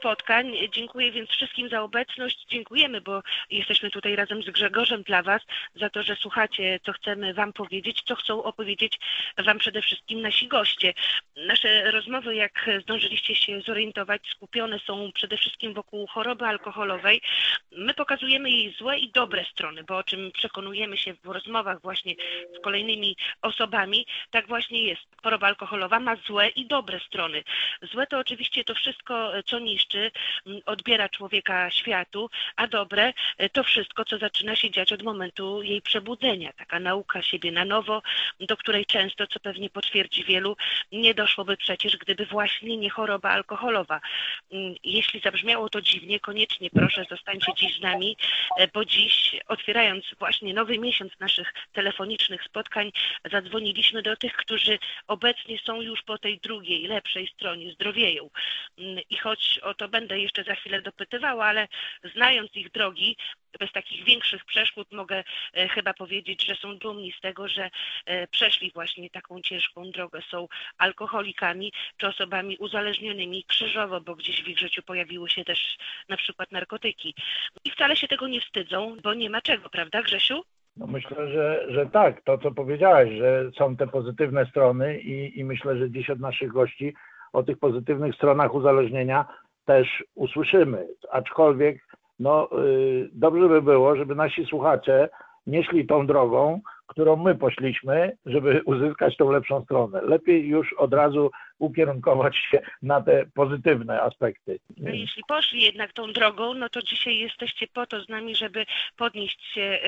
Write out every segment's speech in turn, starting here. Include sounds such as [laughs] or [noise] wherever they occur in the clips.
spotkań. Dziękuję więc wszystkim za obecność. Dziękujemy, bo jesteśmy tutaj razem z Grzegorzem dla Was, za to, że słuchacie, co chcemy Wam powiedzieć, co chcą opowiedzieć Wam przede wszystkim nasi goście. Nasze rozmowy, jak zdążyliście się zorientować, skupione są przede wszystkim wokół choroby alkoholowej. My pokazujemy jej złe i dobre strony, bo o czym przekonujemy się w rozmowach właśnie z kolejnymi osobami, tak właśnie jest. Choroba alkoholowa ma złe i dobre strony. Złe to oczywiście to wszystko, co niszczy, m, odbiera człowieka światu, a dobre e, to wszystko, co zaczyna się dziać od momentu jej przebudzenia. Taka nauka siebie na nowo, do której często, co pewnie potwierdzi wielu, nie doszłoby przecież, gdyby właśnie nie choroba alkoholowa. Mm, Jeśli zabrzmiało to dziwnie, koniecznie proszę zostańcie dziś z nami, e, bo dziś, otwierając właśnie nowy miesiąc naszych telefonicznych spotkań, zadzwoniliśmy do tych, którzy obecnie są już po tej drugiej, lepszej stronie, zdrowieją. Mm, I choć o to będę jeszcze za chwilę dopytywała, ale znając ich drogi, bez takich większych przeszkód mogę e, chyba powiedzieć, że są dumni z tego, że e, przeszli właśnie taką ciężką drogę. Są alkoholikami czy osobami uzależnionymi krzyżowo, bo gdzieś w ich życiu pojawiły się też na przykład narkotyki. I wcale się tego nie wstydzą, bo nie ma czego, prawda Grzesiu? No myślę, że, że tak, to co powiedziałaś, że są te pozytywne strony i, i myślę, że dziś od naszych gości o tych pozytywnych stronach uzależnienia też usłyszymy. Aczkolwiek no, y, dobrze by było, żeby nasi słuchacze nie szli tą drogą, którą my poszliśmy, żeby uzyskać tą lepszą stronę. Lepiej już od razu ukierunkować się na te pozytywne aspekty. No, jeśli poszli jednak tą drogą, no to dzisiaj jesteście po to z nami, żeby podnieść się e,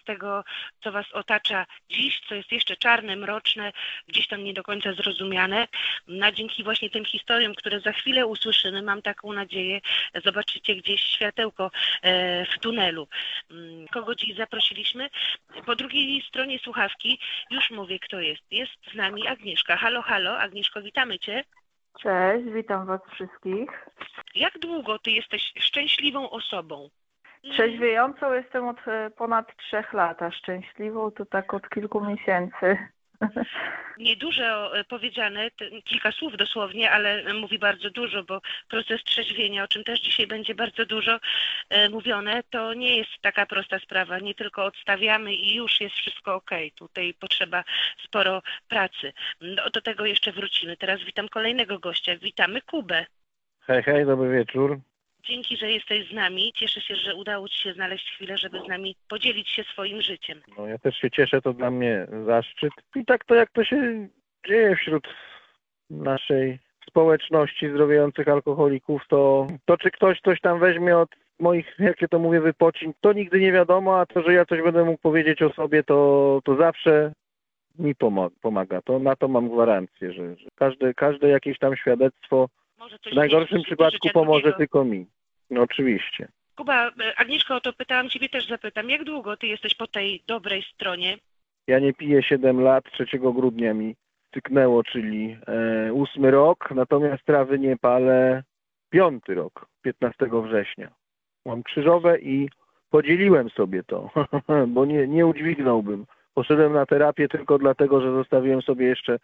z tego, co Was otacza dziś, co jest jeszcze czarne, mroczne, gdzieś tam nie do końca zrozumiane. No, dzięki właśnie tym historiom, które za chwilę usłyszymy, mam taką nadzieję, zobaczycie gdzieś światełko e, w tunelu. Mm, Kogo dziś zaprosiliśmy? Po drugiej stronie słuchawki już mówię, kto jest. Jest z nami Agnieszka. Halo, halo, Agnieszko, witamy Cię. Cześć, witam Was wszystkich. Jak długo Ty jesteś szczęśliwą osobą? Trzeźwiejącą jestem od e, ponad trzech lat, a szczęśliwą to tak od kilku miesięcy. Niedużo e, powiedziane, kilka słów dosłownie, ale mówi bardzo dużo, bo proces trzeźwienia, o czym też dzisiaj będzie bardzo dużo e, mówione, to nie jest taka prosta sprawa. Nie tylko odstawiamy i już jest wszystko ok. Tutaj potrzeba sporo pracy. No, do tego jeszcze wrócimy. Teraz witam kolejnego gościa. Witamy Kubę. Hej, hej, dobry wieczór. Dzięki, że jesteś z nami. Cieszę się, że udało Ci się znaleźć chwilę, żeby z nami podzielić się swoim życiem. No, ja też się cieszę, to dla mnie zaszczyt. I tak to jak to się dzieje wśród naszej społeczności zdrowiejących alkoholików, to, to czy ktoś coś tam weźmie od moich, jak ja to mówię, wypocin, to nigdy nie wiadomo, a to, że ja coś będę mógł powiedzieć o sobie, to, to zawsze mi pomaga. To na to mam gwarancję, że, że każde, każde jakieś tam świadectwo w najgorszym przypadku pomoże drugiego. tylko mi. No oczywiście. Kuba, e, Agnieszko, o to pytałam, Ciebie też zapytam. Jak długo Ty jesteś po tej dobrej stronie? Ja nie piję 7 lat, 3 grudnia mi styknęło, czyli e, 8 rok, natomiast trawy nie palę 5 rok, 15 września. Mam krzyżowe i podzieliłem sobie to, [laughs] bo nie, nie udźwignąłbym. Poszedłem na terapię tylko dlatego, że zostawiłem sobie jeszcze,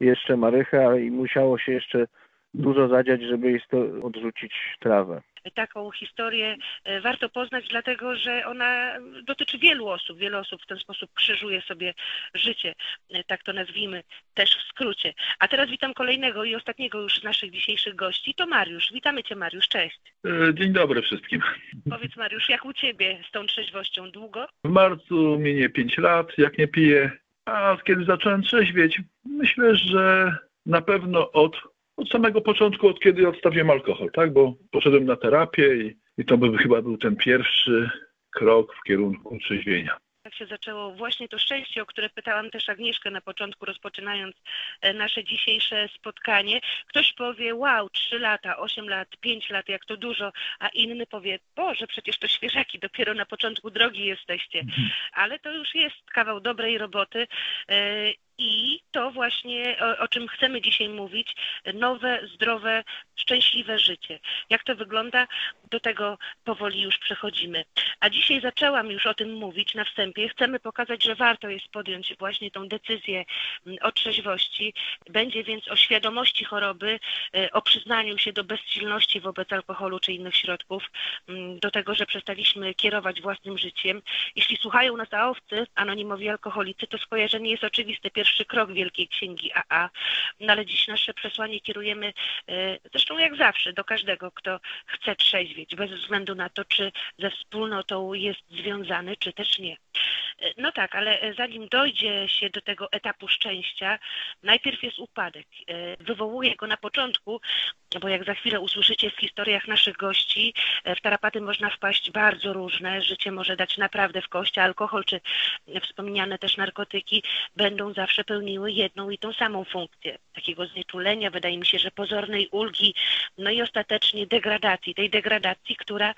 jeszcze marychę i musiało się jeszcze dużo zadziać, żeby jest to odrzucić trawę. Taką historię e, warto poznać, dlatego że ona dotyczy wielu osób. Wiele osób w ten sposób krzyżuje sobie życie, e, tak to nazwijmy, też w skrócie. A teraz witam kolejnego i ostatniego już z naszych dzisiejszych gości. To Mariusz. Witamy Cię, Mariusz. Cześć. E, Dzień dobry wszystkim. [laughs] Powiedz, Mariusz, jak u Ciebie z tą trzeźwością? Długo? W marcu minie 5 lat, jak nie piję, a kiedy zacząłem trzeźwieć, myślę, że na pewno od, od samego początku, od kiedy odstawiłem alkohol, tak? Bo poszedłem na terapię i, i to by chyba był ten pierwszy, krok w kierunku trzeźwienia. Tak się zaczęło właśnie to szczęście, o które pytałam też Agnieszkę na początku, rozpoczynając e, nasze dzisiejsze spotkanie. Ktoś powie, wow, 3 lata, 8 lat, 5 lat, jak to dużo, a inny powie, Boże, przecież to świeżaki, dopiero na początku drogi jesteście. Ale to już jest kawał dobrej roboty e, i to właśnie, o, o, czym chcemy dzisiaj mówić, nowe, zdrowe, szczęśliwe życie. Jak to wygląda, do tego powoli już przechodzimy. A dzisiaj zaczęłam już o tym mówić na wstępie. Chcemy pokazać, że warto jest podjąć właśnie tą decyzję mm, o trzeźwości. Będzie więc o świadomości choroby, e, o przyznaniu się do bezsilności wobec alkoholu czy innych środków, mm, do tego, że przestaliśmy kierować własnym życiem. Jeśli słuchają nas aowcy, anonimowi alkoholicy, to skojarzenie jest oczywiste pierwszy krok Wielkiej Księgi AA, no ale dziś nasze przesłanie kierujemy e, zresztą jak zawsze do każdego, kto chce trzeźwieć, bez względu na to, czy ze wspólnotą jest związany, czy też nie. E, no tak, ale zanim dojdzie się do tego etapu szczęścia, najpierw jest upadek. E, wywołuje go na początku, bo jak za chwilę usłyszycie w historiach naszych gości, w tarapaty można wpaść bardzo różne, życie może dać naprawdę w kości, alkohol czy wspomniane też narkotyki będą zawsze zawsze pełniły jedną i tą samą funkcję. Takiego znieczulenia, wydaje mi się, że pozornej ulgi, no i ostatecznie degradacji. Tej degradacji, która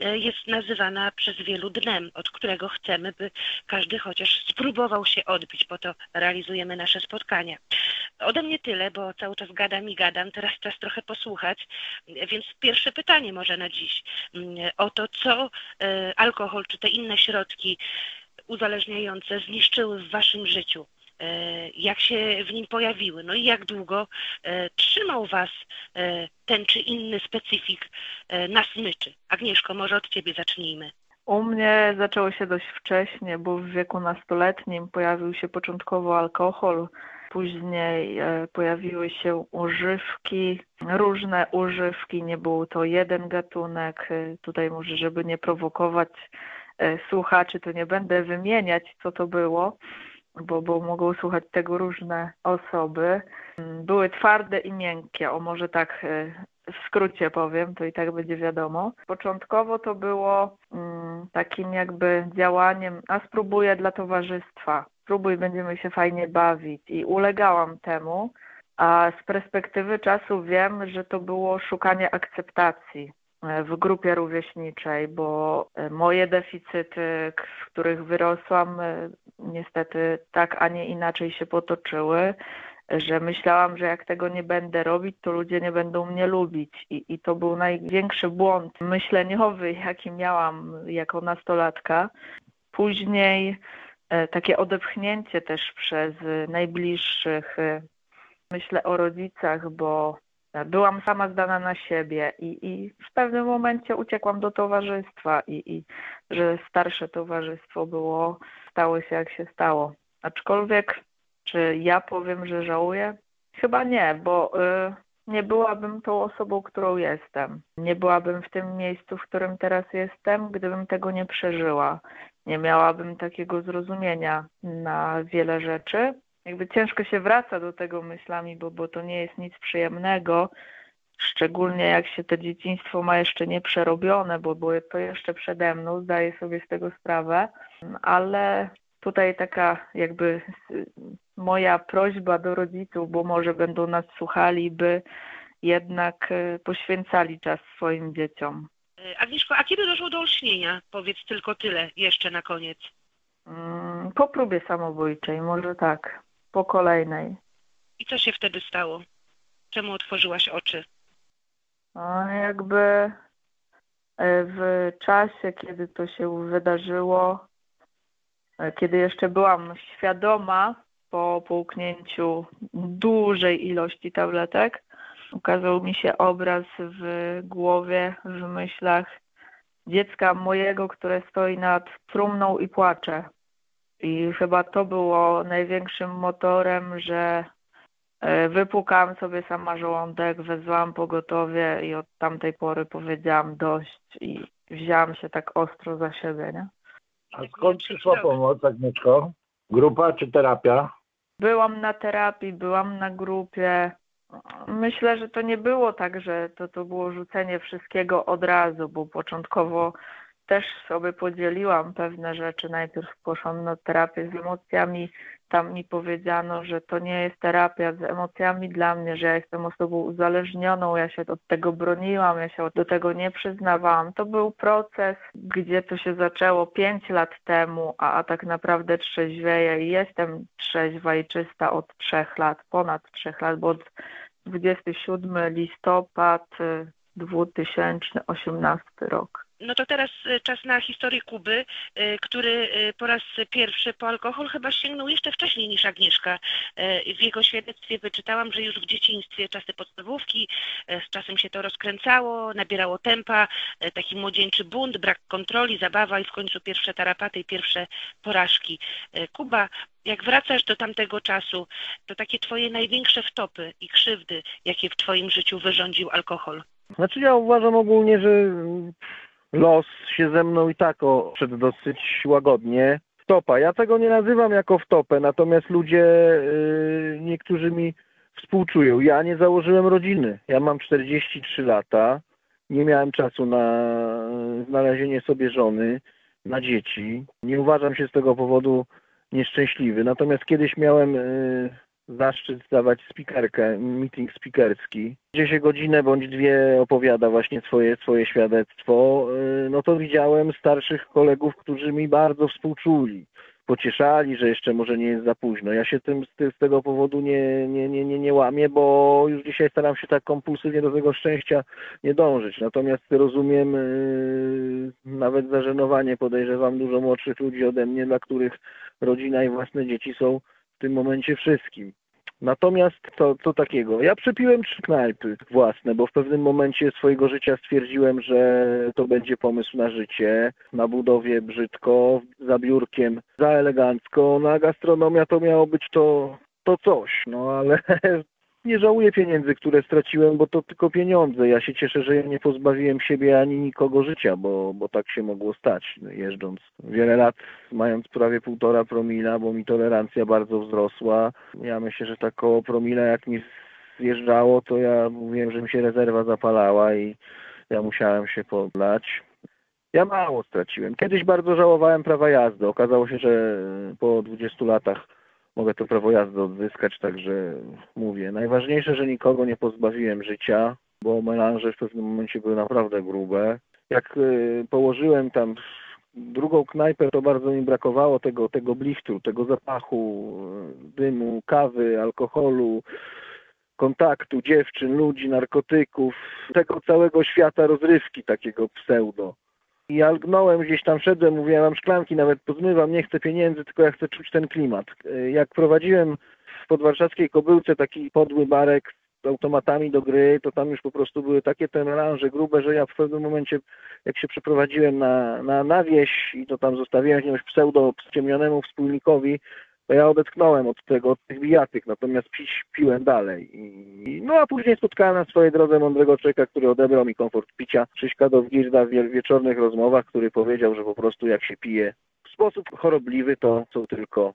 e, jest nazywana przez wielu dnem, od którego chcemy, by każdy chociaż spróbował się odbić. Po to realizujemy nasze spotkania. Ode mnie tyle, bo cały czas gadam i gadam. Teraz czas trochę posłuchać. Więc pierwsze pytanie może na dziś mm, o to, co e, alkohol czy te inne środki uzależniające zniszczyły w waszym życiu. E, jak się w nim pojawiły, no i jak długo e, trzymał Was e, ten czy inny specyfik na smyczy. Agnieszko, może od Ciebie zacznijmy. U mnie zaczęło się dość wcześnie, bo w wieku nastoletnim pojawił się początkowo alkohol, później pojawiły się używki, różne używki, nie był to jeden gatunek. Tutaj może, żeby nie prowokować słuchaczy, to nie będę wymieniać, co to było bo, bo mogą słuchać tego różne osoby. Były twarde i miękkie, o może tak e, w skrócie powiem, to i tak będzie wiadomo. Początkowo to było mm, takim jakby działaniem, a spróbuję dla towarzystwa, spróbuj, będziemy się fajnie bawić i ulegałam temu, a z perspektywy czasu wiem, że to było szukanie akceptacji w grupie rówieśniczej, bo e, moje deficyty, w których wyrosłam, e, niestety tak, a nie inaczej się potoczyły, że myślałam, że jak tego nie będę robić, to ludzie nie będą mnie lubić. I, i to był największy błąd myśleniowy, [laughs] jaki miałam jako nastolatka. Później e, takie odepchnięcie też przez najbliższych. Myślę o rodzicach, bo Byłam sama zdana na siebie i, i w pewnym momencie uciekłam do towarzystwa i, i że starsze towarzystwo było, stało się jak się stało. Aczkolwiek, czy ja powiem, że żałuję? Chyba nie, bo y, nie byłabym tą osobą, którą jestem. Nie byłabym w tym miejscu, w którym teraz jestem, gdybym tego nie przeżyła. Nie miałabym takiego zrozumienia na wiele rzeczy jakby ciężko się wraca do tego myślami, bo, bo to nie jest nic przyjemnego, szczególnie jak się to dzieciństwo ma jeszcze nie przerobione, bo było to jeszcze przede mną, zdaję sobie z tego sprawę, ale tutaj taka jakby moja prośba do rodziców, bo może będą nas słuchali, by jednak e, poświęcali czas swoim dzieciom. E, Agnieszko, a kiedy doszło do olśnienia? Powiedz tylko tyle jeszcze na koniec. Mm, po próbie samobójczej, może tak po kolejnej. I co się wtedy stało? Czemu otworzyłaś oczy? No, jakby e, w czasie, kiedy to się wydarzyło, e, kiedy jeszcze byłam świadoma po połknięciu dużej ilości tabletek, ukazał mi się obraz w głowie, w myślach dziecka mojego, które stoi nad trumną i płacze. I chyba to było największym motorem, że e, wypukałam sobie sama żołądek, wezwałam pogotowie i od tamtej pory powiedziałam dość i wzięłam się tak ostro za siebie, nie? A skąd przyszła pomoc, Agnieszko? Grupa czy terapia? Byłam na terapii, byłam na grupie. Myślę, że to nie było tak, że to, to było rzucenie wszystkiego od razu, bo początkowo też sobie podzieliłam pewne rzeczy. Najpierw poszłam na terapię z emocjami. Tam mi powiedziano, że to nie jest terapia z emocjami dla mnie, że ja jestem osobą uzależnioną, ja się od tego broniłam, ja się do tego nie przyznawałam. To był proces, gdzie to się zaczęło pięć lat temu, a, a tak naprawdę trzeźwieję i jestem trzeźwa i czysta od trzech lat, ponad trzech lat, bo od 27 listopad 2018 rok. No to teraz y, czas na historię Kuby, y, który y, po raz pierwszy po alkohol chyba sięgnął jeszcze wcześniej niż Agnieszka. W jego świadectwie wyczytałam, że już w dzieciństwie czasy podstawówki, z czasem się to rozkręcało, nabierało tempa, taki młodzieńczy bunt, brak kontroli, zabawa i w końcu pierwsze tarapaty i pierwsze porażki. Kuba, jak wracasz do tamtego czasu, to takie twoje największe wtopy i krzywdy, jakie w twoim życiu wyrządził alkohol? Znaczy ja uważam ogólnie, że los się ze mną i tak szedł dosyć łagodnie. Wtopa. Ja tego nie nazywam jako wtopę, natomiast ludzie, yy, niektórzy mi współczują. Ja nie założyłem rodziny. Ja mam 43 lata. Nie miałem czasu na znalezienie sobie żony, na dzieci. Nie uważam się z tego powodu nieszczęśliwy. Natomiast kiedyś miałem yy, zaszczyt zdawać spikerkę, meeting spikerski, gdzie się godzinę bądź dwie opowiada właśnie swoje, swoje świadectwo, y, no to widziałem starszych kolegów, którzy mi bardzo współczuli. Pocieszali, że jeszcze może nie jest za późno. Ja się tym z, tego powodu nie, nie, nie, nie, nie łamię, bo już dzisiaj staram się tak kompulsywnie do tego szczęścia nie dążyć. Natomiast rozumiem yy, nawet zażenowanie, podejrzewam dużo młodszych ludzi ode mnie, dla których rodzina i własne dzieci są w tym momencie wszystkim. Natomiast to, to takiego. Ja przepiłem trzy knajpy własne, bo w pewnym momencie swojego życia stwierdziłem, że to będzie pomysł na życie. Na budowie brzydko, za biurkiem za elegancko. Na gastronomia to miało być to, to coś. No ale nie żałuję pieniędzy, które straciłem, bo to tylko pieniądze. Ja się cieszę, że ja nie pozbawiłem siebie ani nikogo życia, bo, bo tak się mogło stać, jeżdżąc wiele lat, mając prawie półtora promila, bo mi tolerancja bardzo wzrosła. Ja myślę, że tak koło promila jak mi zjeżdżało, to ja mówiłem, że mi się rezerwa zapalała i ja musiałem się podlać. Ja mało straciłem. Kiedyś bardzo żałowałem prawa jazdy. Okazało się, że po 20 latach mogę to prawo jazdy odzyskać, także mówię. Najważniejsze, że nikogo nie pozbawiłem życia, bo melanże w pewnym momencie były naprawdę grube. Jak y, położyłem tam drugą knajpę, to bardzo mi brakowało tego, tego blichtru, tego zapachu, y, dymu, kawy, alkoholu, kontaktu dziewczyn, ludzi, narkotyków, tego całego świata rozrywki takiego pseudo. Ja lgnąłem, gdzieś tam szedłem, mówiłem, mam szklanki, nawet pozmywam, nie chcę pieniędzy, tylko ja chcę czuć ten klimat. E, jak prowadziłem w podwarszawskiej Kobyłce taki podły barek z automatami do gry, to tam już po prostu były takie te melanże grube, że ja w pewnym momencie, jak się przeprowadziłem na, na, na wieś i to tam zostawiłem jakiemuś pseudo ciemnionemu wspólnikowi, to ja odetchnąłem od tego, od tych bijatyk, natomiast pić piłem dalej. I, no a później spotkałem na swojej drodze mądrego człowieka, który odebrał mi komfort picia. Krzyśka Dowgirda w wieczornych rozmowach, który powiedział, że po prostu jak się pije w sposób chorobliwy, to są tylko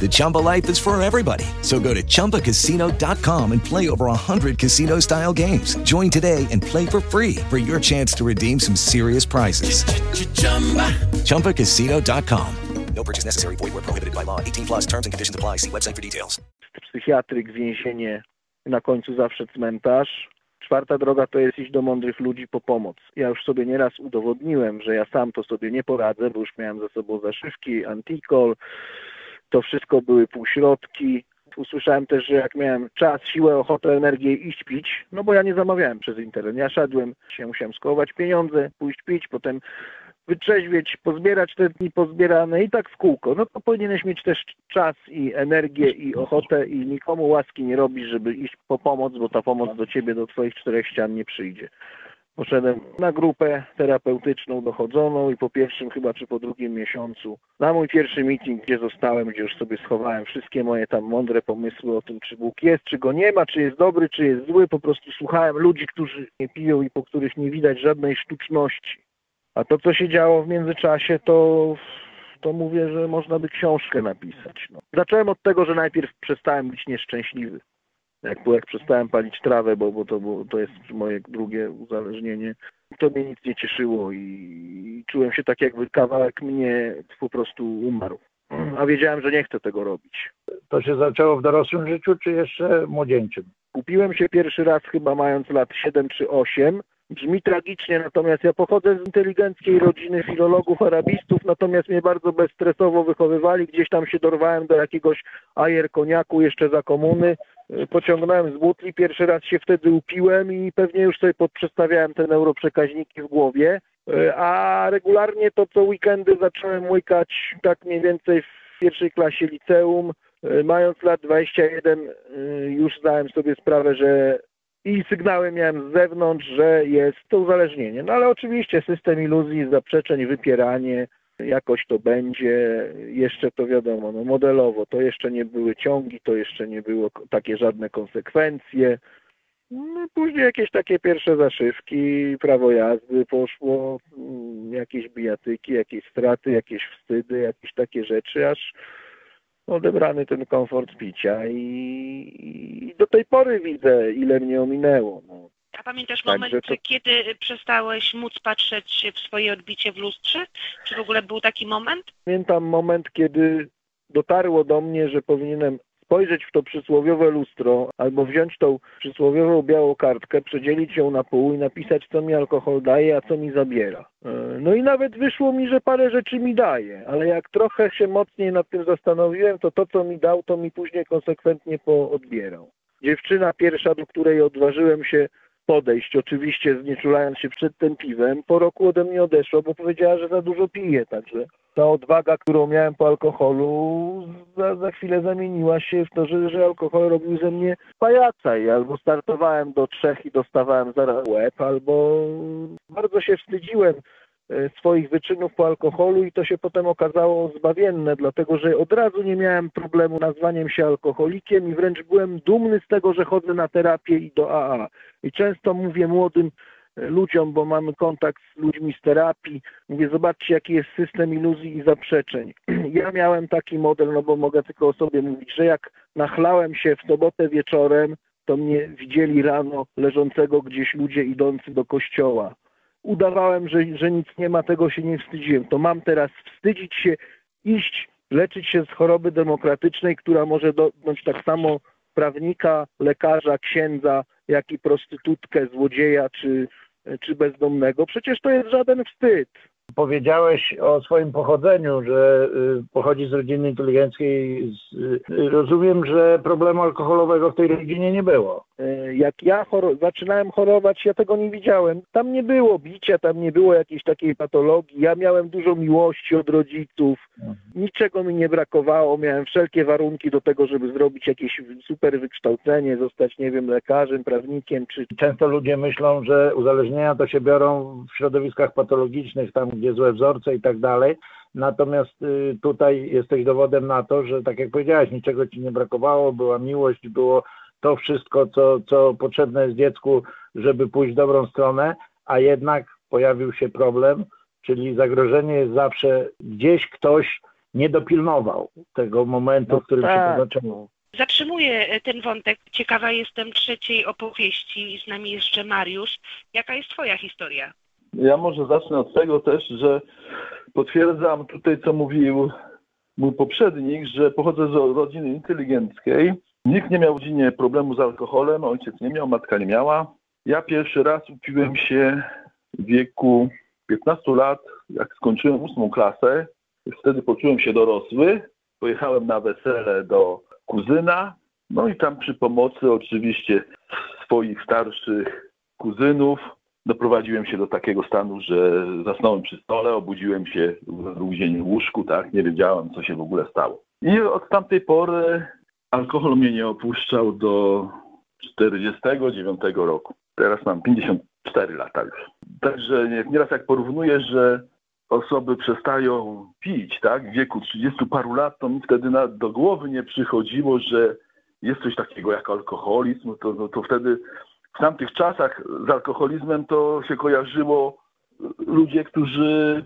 The Chumba life is for everybody. So go to ChumbaCasino.com and play over 100 casino style games. Join today and play for free for your chance to redeem some serious prizes. ChumbaCasino.com. No purchase necessary. Void where prohibited by law. 18 plus terms and conditions apply. See website for details. Psychiatryk, więzienie, na końcu zawsze cmentarz. Czwarta droga to jest iść do mądrych ludzi po pomoc. Ja już sobie nieraz udowodniłem, że ja sam to sobie nie poradzę, bo już miałem ze sobą zaszywki, antikol, to wszystko były półśrodki. Usłyszałem też, że jak miałem czas, siłę, ochotę, energię iść pić, no bo ja nie zamawiałem przez internet. Ja szedłem, się musiałem skołować pieniądze, pójść pić, potem wytrzeźwieć, pozbierać te dni pozbierane i tak w kółko. No to powinieneś mieć też czas i energię i ochotę i nikomu łaski nie robisz, żeby iść po pomoc, bo ta pomoc do ciebie, do twoich czterech ścian nie przyjdzie. Poszedłem na grupę terapeutyczną dochodzoną i po pierwszym chyba czy po drugim miesiącu na mój pierwszy meeting, gdzie zostałem, gdzie już sobie schowałem wszystkie moje tam mądre pomysły o tym, czy Bóg jest, czy go nie ma, czy jest dobry, czy jest zły, po prostu słuchałem ludzi, którzy nie piją i po których nie widać żadnej sztuczności. A to, co się działo w międzyczasie, to, to mówię, że można by książkę napisać. No. Zacząłem od tego, że najpierw przestałem być nieszczęśliwy. Jak, jak przestałem palić trawę, bo, bo, to, bo to jest moje drugie uzależnienie, to mnie nic nie cieszyło i, i czułem się tak, jakby kawałek mnie po prostu umarł. A wiedziałem, że nie chcę tego robić. To się zaczęło w dorosłym życiu, czy jeszcze młodzieńczym? Kupiłem się pierwszy raz chyba mając lat 7 czy 8. Brzmi tragicznie, natomiast ja pochodzę z inteligenckiej rodziny filologów, arabistów, natomiast mnie bardzo bezstresowo wychowywali. Gdzieś tam się dorwałem do jakiegoś ajer koniaku jeszcze za komuny. Pociągnąłem z butli, pierwszy raz się wtedy upiłem i pewnie już sobie podprzestawiałem te neuroprzekaźniki w głowie. A regularnie to co weekendy zacząłem łykać tak mniej więcej w pierwszej klasie liceum. Mając lat 21 już zdałem sobie sprawę, że i sygnały miałem z zewnątrz, że jest to uzależnienie. No ale oczywiście system iluzji, zaprzeczeń, wypieranie, jakoś to będzie, jeszcze to wiadomo, no modelowo, to jeszcze nie były ciągi, to jeszcze nie było takie żadne konsekwencje. No, później jakieś takie pierwsze zaszywki, prawo jazdy poszło, jakieś bijatyki, jakieś straty, jakieś wstydy, jakieś takie rzeczy, aż odebrany ten komfort picia i, i do tej pory widzę, ile mnie ominęło. No. A pamiętasz moment, to- kiedy przestałeś móc patrzeć w swoje odbicie w lustrze? Czy w ogóle był taki moment? Pamiętam moment, kiedy dotarło do mnie, że powinienem spojrzeć w to przysłowiowe lustro albo wziąć tą przysłowiową białą kartkę, przedzielić ją na pół i napisać, co mi alkohol daje, a co mi zabiera. E, No i nawet wyszło mi, że parę rzeczy mi daje, ale jak trochę się mocniej nad tym zastanowiłem, to to, co mi dał, to mi później konsekwentnie poodbierał. Dziewczyna pierwsza, do której odważyłem się podejść, oczywiście znieczulając się przed tym piwem, po roku ode mnie odeszła, bo powiedziała, że za dużo pije, także ta odwaga, którą miałem po alkoholu, za, za chwilę zamieniła się w to, że, że alkohol robił ze mnie pajaca i albo startowałem do trzech i dostawałem zaraz łeb, albo bardzo się wstydziłem e, swoich wyczynów po alkoholu i to się potem okazało zbawienne, dlatego że od razu nie miałem problemu nazwaniem się alkoholikiem i wręcz byłem dumny z tego, że chodzę na terapię i do AA. I często mówię młodym ludziom, bo mamy kontakt z ludźmi z terapii, mówię, zobaczcie jaki jest system iluzji i zaprzeczeń. [clears throat] Ja miałem taki model, no bo mogę tylko o sobie mówić, że jak nachlałem się w sobotę wieczorem, to mnie widzieli rano leżącego gdzieś ludzie idący do kościoła. Udawałem, że, że nic nie ma, tego się nie wstydziłem. To mam teraz wstydzić się, iść, leczyć się z choroby demokratycznej, która może dotknąć tak samo prawnika, lekarza, księdza, jak i prostytutkę, złodzieja czy, czy bezdomnego. Przecież to jest żaden wstyd. Powiedziałeś o swoim pochodzeniu, że y, pochodzi z rodziny inteligenckiej. Y, rozumiem, że problemu alkoholowego w tej rodzinie nie było. E, Jak ja choro- zaczynałem chorować, ja tego nie widziałem. Tam nie było bicia, tam nie było jakiejś takiej patologii. Ja miałem dużo miłości od rodziców. Niczego mi nie brakowało. Miałem wszelkie warunki do tego, żeby zrobić jakieś super wykształcenie, zostać, nie wiem, lekarzem, prawnikiem czy Często ludzie myślą, że uzależnienia to się biorą w środowiskach patologicznych, tam gdzie złe wzorce i tak dalej. Natomiast y, tutaj jesteś dowodem na to, że tak jak powiedziałeś, niczego ci nie brakowało, była miłość, było to wszystko, co, co potrzebne jest dziecku, żeby pójść w dobrą stronę, a jednak pojawił się problem, czyli zagrożenie jest zawsze gdzieś ktoś nie dopilnował tego momentu, No w którym się tak. to zaczęło. Zatrzymuję e, ten wątek. Ciekawa jestem trzeciej opowieści. Z nami jeszcze Mariusz. Jaka jest twoja historia? Ja może zacznę od tego też, że potwierdzam tutaj, co mówił mój poprzednik, że pochodzę z rodziny inteligenckiej. Nikt nie miał w rodzinie problemu z alkoholem, ojciec nie miał, matka nie miała. Ja pierwszy raz upiłem się w wieku 15 lat, jak skończyłem ósmą klasę. Wtedy poczułem się dorosły. Pojechałem na wesele do kuzyna No i tam przy pomocy oczywiście swoich starszych kuzynów doprowadziłem się do takiego stanu, że zasnąłem przy stole, obudziłem się w drugi dzień w łóżku, tak, nie wiedziałem, co się w ogóle stało. I od tamtej pory alkohol mnie nie opuszczał do 49 roku. Teraz mam 54 lata już. Także nieraz jak porównuję, że osoby przestają pić, tak, w wieku 30 paru lat, to mi wtedy na, do głowy nie przychodziło, że jest coś takiego jak alkoholizm, to, no, to wtedy w tamtych czasach z alkoholizmem to się kojarzyło ludzie, którzy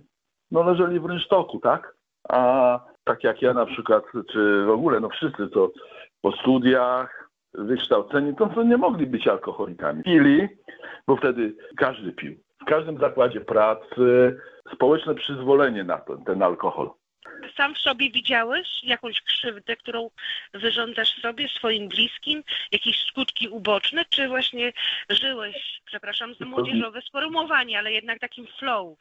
no, leżeli w rynsztoku, tak? A tak jak ja na przykład, czy w ogóle, no wszyscy, to po studiach, wykształceni, to, to nie mogli być alkoholikami. Pili, bo wtedy każdy pił. W każdym zakładzie pracy społeczne przyzwolenie na to, ten alkohol. Sam w sobie widziałeś jakąś krzywdę, którą wyrządzasz sobie, swoim bliskim, jakieś skutki uboczne, czy właśnie żyłeś, przepraszam za młodzieżowe sformułowanie, ale jednak takim flow,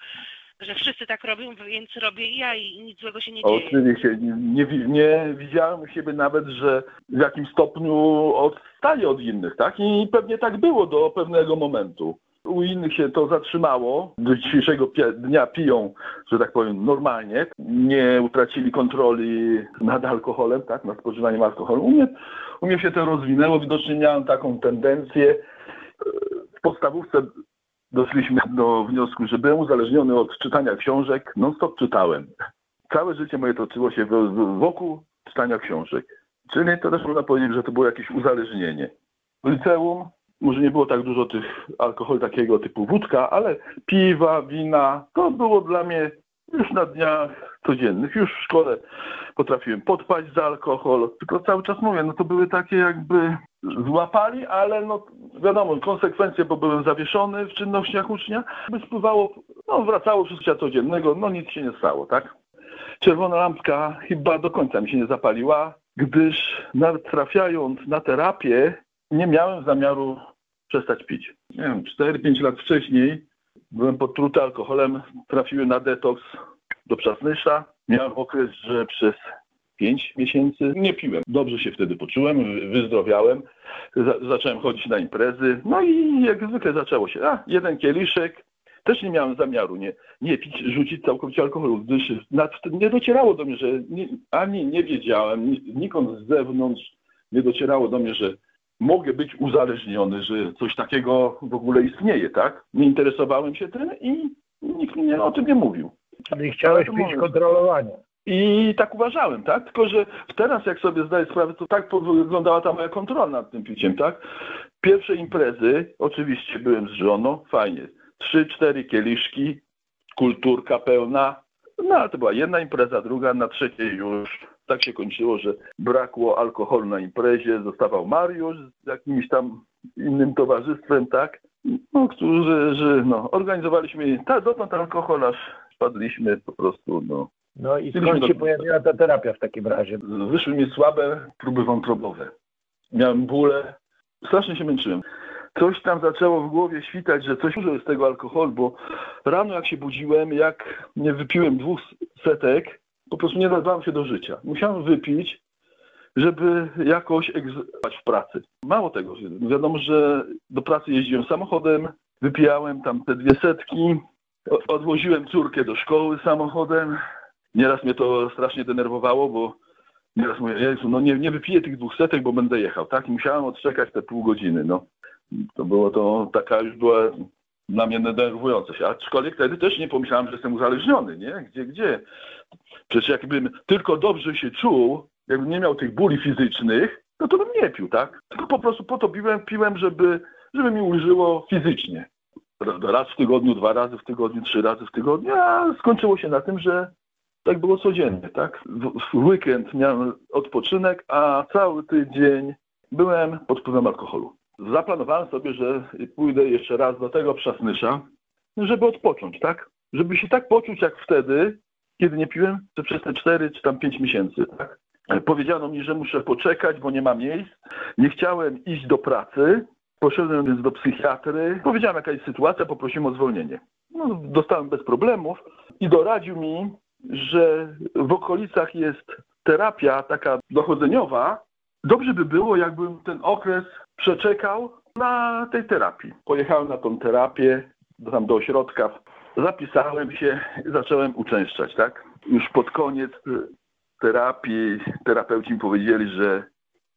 że wszyscy tak robią, więc robię i ja i nic złego się nie dzieje. Oczywiście, nie, nie, nie widziałem u siebie nawet, że w jakimś stopniu odstaję od innych, tak? I pewnie tak było do pewnego momentu. U innych się to zatrzymało. Do dzisiejszego dnia piją, że tak powiem, normalnie. Nie utracili kontroli nad alkoholem, tak, nad spożywaniem alkoholu. U mnie, u mnie się to rozwinęło. Widocznie miałem taką tendencję. W podstawówce doszliśmy do wniosku, że byłem uzależniony od czytania książek. Non-stop czytałem. Całe życie moje toczyło się wokół czytania książek. Czyli to też można powiedzieć, że to było jakieś uzależnienie. W liceum może nie było tak dużo tych alkoholi takiego typu wódka, ale piwa, wina, to było dla mnie już na dniach codziennych. Już w szkole potrafiłem podpaść za alkohol, tylko cały czas mówię, no to były takie jakby złapali, ale no wiadomo, konsekwencje, bo byłem zawieszony w czynnościach ucznia, by spływało, no wracało wszystko codziennego, no nic się nie stało, tak? Czerwona lampka chyba do końca mi się nie zapaliła, gdyż nawet trafiając na terapię, nie miałem zamiaru przestać pić. Nie wiem, 4-5 lat wcześniej byłem potruty alkoholem, trafiłem na detoks do Przasnysza. Miałem okres, że przez 5 miesięcy nie piłem. Dobrze się wtedy poczułem, wyzdrowiałem, zacząłem chodzić na imprezy, no i jak zwykle zaczęło się, a jeden kieliszek, też nie miałem zamiaru nie, nie pić, rzucić całkowicie alkoholu, gdyż nie docierało do mnie, że nie, ani nie wiedziałem, nikąd z zewnątrz nie docierało do mnie, że mogę być uzależniony, że coś takiego w ogóle istnieje, tak? Nie interesowałem się tym i nikt mi o tym nie mówił. Czyli chciałeś pić kontrolowanie. I tak uważałem, tak? Tylko, że teraz jak sobie zdaję sprawę, to tak wyglądała ta moja kontrola nad tym piciem, tak? Pierwsze imprezy, oczywiście byłem z żoną, fajnie. Trzy, cztery kieliszki, kulturka pełna. No ale to była jedna impreza, druga, na trzeciej już tak się kończyło, że brakło alkoholu na imprezie, zostawał Mariusz z jakimś tam innym towarzystwem, tak? No, którzy że, no, organizowaliśmy ta, dotąd alkohol, aż spadliśmy po prostu, no. No i skąd się pojawiła ta terapia w takim razie? Wyszły mi słabe próby wątrobowe. Miałem bóle, strasznie się męczyłem. Coś tam zaczęło w głowie świtać, że coś dużo z tego alkoholu, bo rano jak się budziłem, jak nie wypiłem dwóch setek, po prostu nie nadawałem się do życia. Musiałem wypić, żeby jakoś egzystować w pracy. Mało tego, wiadomo, że do pracy jeździłem samochodem, wypijałem tam te dwie setki, odwoziłem córkę do szkoły samochodem. Nieraz mnie to strasznie denerwowało, bo nieraz mówię, Jezu, no nie, nie wypiję tych dwóch setek, bo będę jechał, tak? I musiałem odczekać te pół godziny, no. To było to, taka już była dla mnie denerwujące się. Aczkolwiek wtedy też nie pomyślałem, że jestem uzależniony, nie? Gdzie, gdzie? Przecież jakbym tylko dobrze się czuł, jakbym nie miał tych bóli fizycznych, no to bym nie pił, tak? Tylko po prostu po to piłem, piłem żeby, żeby mi ulżyło fizycznie. Raz w tygodniu, dwa razy w tygodniu, trzy razy w tygodniu, a skończyło się na tym, że tak było codziennie, tak? W, weekend miałem odpoczynek, a cały tydzień byłem pod wpływem alkoholu. Zaplanowałem sobie, że pójdę jeszcze raz do tego przasnysza, żeby odpocząć, tak? Żeby się tak poczuć jak wtedy, kiedy nie piłem, to przez te 4 czy tam 5 miesięcy, tak? Powiedziano mi, że muszę poczekać, bo nie ma miejsc. Nie chciałem iść do pracy. Poszedłem więc do psychiatry. Powiedziałem, jaka jest sytuacja, poprosiłem o zwolnienie. No, dostałem bez problemów i doradził mi, że w okolicach jest terapia taka dochodzeniowa, dobrze by było, jakbym ten okres przeczekał na tej terapii. Pojechałem na tą terapię, tam do ośrodka, zapisałem się zacząłem uczęszczać, tak? Już pod koniec y, terapii terapeuci mi powiedzieli, że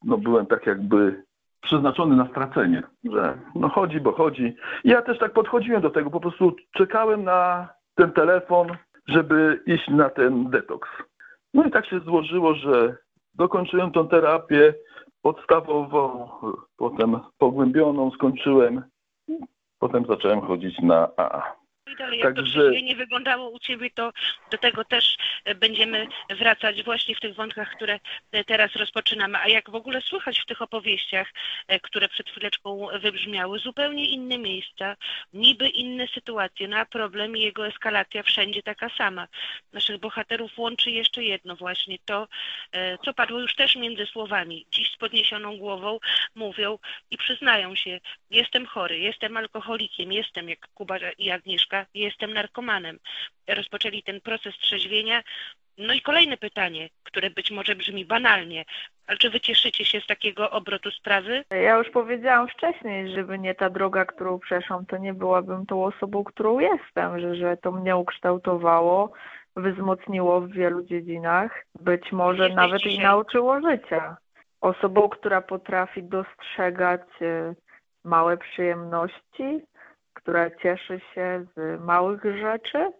no byłem tak jakby przeznaczony na stracenie, że no chodzi, bo chodzi. I ja też tak podchodziłem do tego, po prostu czekałem na ten telefon, żeby iść na ten detoks. No i tak się złożyło, że dokończyłem tą terapię podstawową, potem pogłębioną skończyłem, potem zacząłem chodzić na AA. Dalej, jak to Także- trzeźwienie wyglądało u Ciebie, to do tego też e, będziemy wracać właśnie w tych wątkach, które e, teraz rozpoczynamy. A jak w ogóle słychać w tych opowieściach, e, które przed chwileczką wybrzmiały, zupełnie inne miejsca, niby inne sytuacje, no a problem i jego eskalacja wszędzie taka sama. Naszych bohaterów łączy jeszcze jedno właśnie, to co padło już też między słowami. Dziś z podniesioną głową mówią i przyznają się, jestem chory, jestem alkoholikiem, jestem jak Kuba i Agnieszka, jestem narkomanem. Rozpoczęli ten proces trzeźwienia. No i kolejne pytanie, które być może brzmi banalnie, ale czy wy cieszycie się z takiego obrotu sprawy? Ja już powiedziałam wcześniej, żeby nie ta droga, którą przeszłam, to nie byłabym tą osobą, którą jestem, że, że to mnie ukształtowało, wzmocniło w wielu dziedzinach, być może Jesteś nawet i dzisiaj- nauczyło życia. Osobą, która potrafi dostrzegać e, małe przyjemności, która cieszy się z małych rzeczy,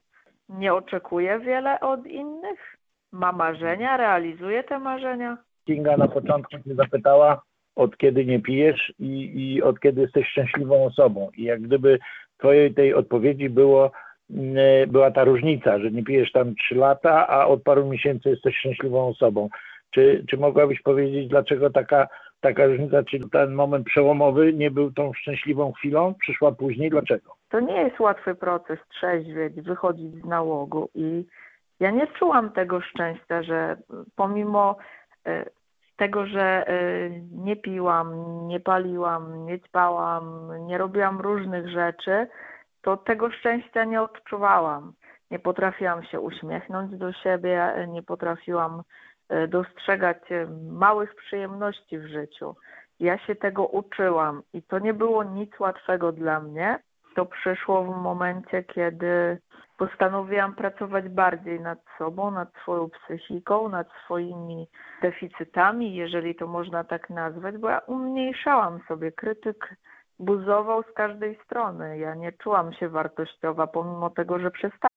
nie oczekuje wiele od innych, ma marzenia, realizuje te marzenia. Kinga na początku mnie zapytała, od kiedy nie pijesz i, i od kiedy jesteś szczęśliwą osobą. I jak gdyby twojej tej odpowiedzi było, mm, była ta różnica, że nie pijesz tam trzy lata, a od paru miesięcy jesteś szczęśliwą osobą. Czy, czy mogłabyś powiedzieć, dlaczego taka, taka różnica, czy ten moment przełomowy nie był tą szczęśliwą chwilą, przyszła później, dlaczego? To nie jest łatwy proces trzeźwieć, wychodzić z nałogu i ja nie czułam tego szczęścia, że pomimo e, tego, że e, nie piłam, nie paliłam, nie ćpałam, nie robiłam różnych rzeczy, to tego szczęścia nie odczuwałam. Nie potrafiłam się uśmiechnąć do siebie, nie potrafiłam dostrzegać e, małych przyjemności w życiu. Ja się tego uczyłam i to nie było nic łatwego dla mnie. To przyszło w momencie, kiedy postanowiłam pracować bardziej nad sobą, nad swoją psychiką, nad swoimi deficytami, jeżeli to można tak nazwać, bo ja umniejszałam sobie. Krytyk buzował z każdej strony. Ja nie czułam się wartościowa, pomimo tego, że przestałam.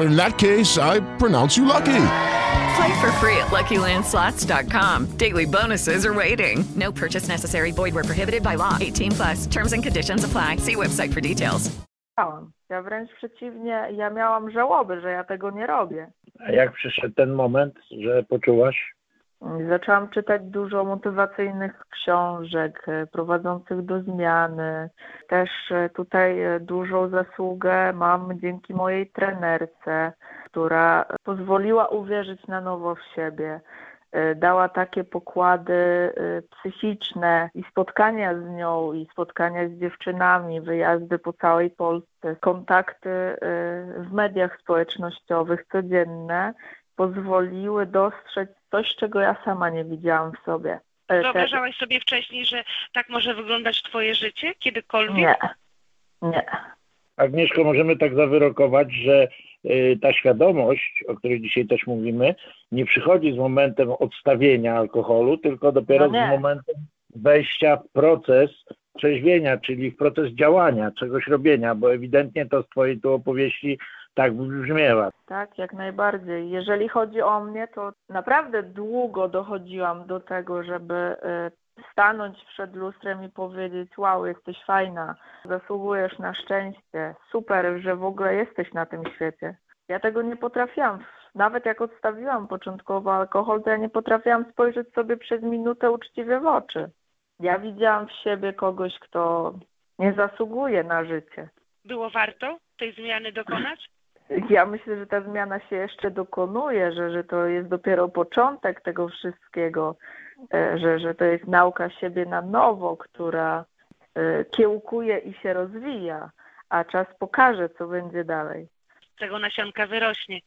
In that case, I pronounce you lucky. Play for free at LuckyLandSlots.com. Daily bonuses are waiting. No purchase necessary. Void where prohibited by law. 18 plus. Terms and conditions apply. See website for details. Ja wręcz przeciwnie, ja miałam żałoby, że ja tego nie robię. A jak przyszedł ten moment, że poczułaś? Zaczęłam czytać dużo motywacyjnych książek e, prowadzących do zmiany. Też e, tutaj e, dużą zasługę mam dzięki mojej trenerce, która pozwoliła uwierzyć na nowo w siebie. Dała takie pokłady psychiczne i spotkania z nią, i spotkania z dziewczynami, wyjazdy po całej Polsce, kontakty w mediach społecznościowych codzienne pozwoliły dostrzec coś, czego ja sama nie widziałam w sobie. E, Wyobrażałaś sobie wcześniej, że tak może wyglądać twoje życie? Kiedykolwiek? Nie. Nie. Agnieszko, możemy tak zawyrokować, że y, ta świadomość, o której dzisiaj też mówimy, nie przychodzi z momentem odstawienia alkoholu, tylko dopiero No z momentem wejścia w proces trzeźwienia, czyli w proces działania, czegoś robienia, bo ewidentnie to z Twojej tu opowieści Tak brzmiewa. Tak, jak najbardziej. Jeżeli chodzi o mnie, to naprawdę długo dochodziłam do tego, żeby e, stanąć przed lustrem i powiedzieć: Wow, jesteś fajna, zasługujesz na szczęście, super, że w ogóle jesteś na tym świecie. Ja tego nie potrafiłam. Nawet jak odstawiłam początkowo alkohol, to ja nie potrafiłam spojrzeć sobie przez minutę uczciwie w oczy. Ja widziałam w siebie kogoś, kto nie zasługuje na życie. Było warto tej zmiany dokonać? Ja myślę, że ta zmiana się jeszcze dokonuje, że, że to jest dopiero początek tego wszystkiego, e, że, że to jest nauka siebie na nowo, która e, kiełkuje i się rozwija, a czas pokaże, co będzie dalej. Tego nasionka wyrośnie.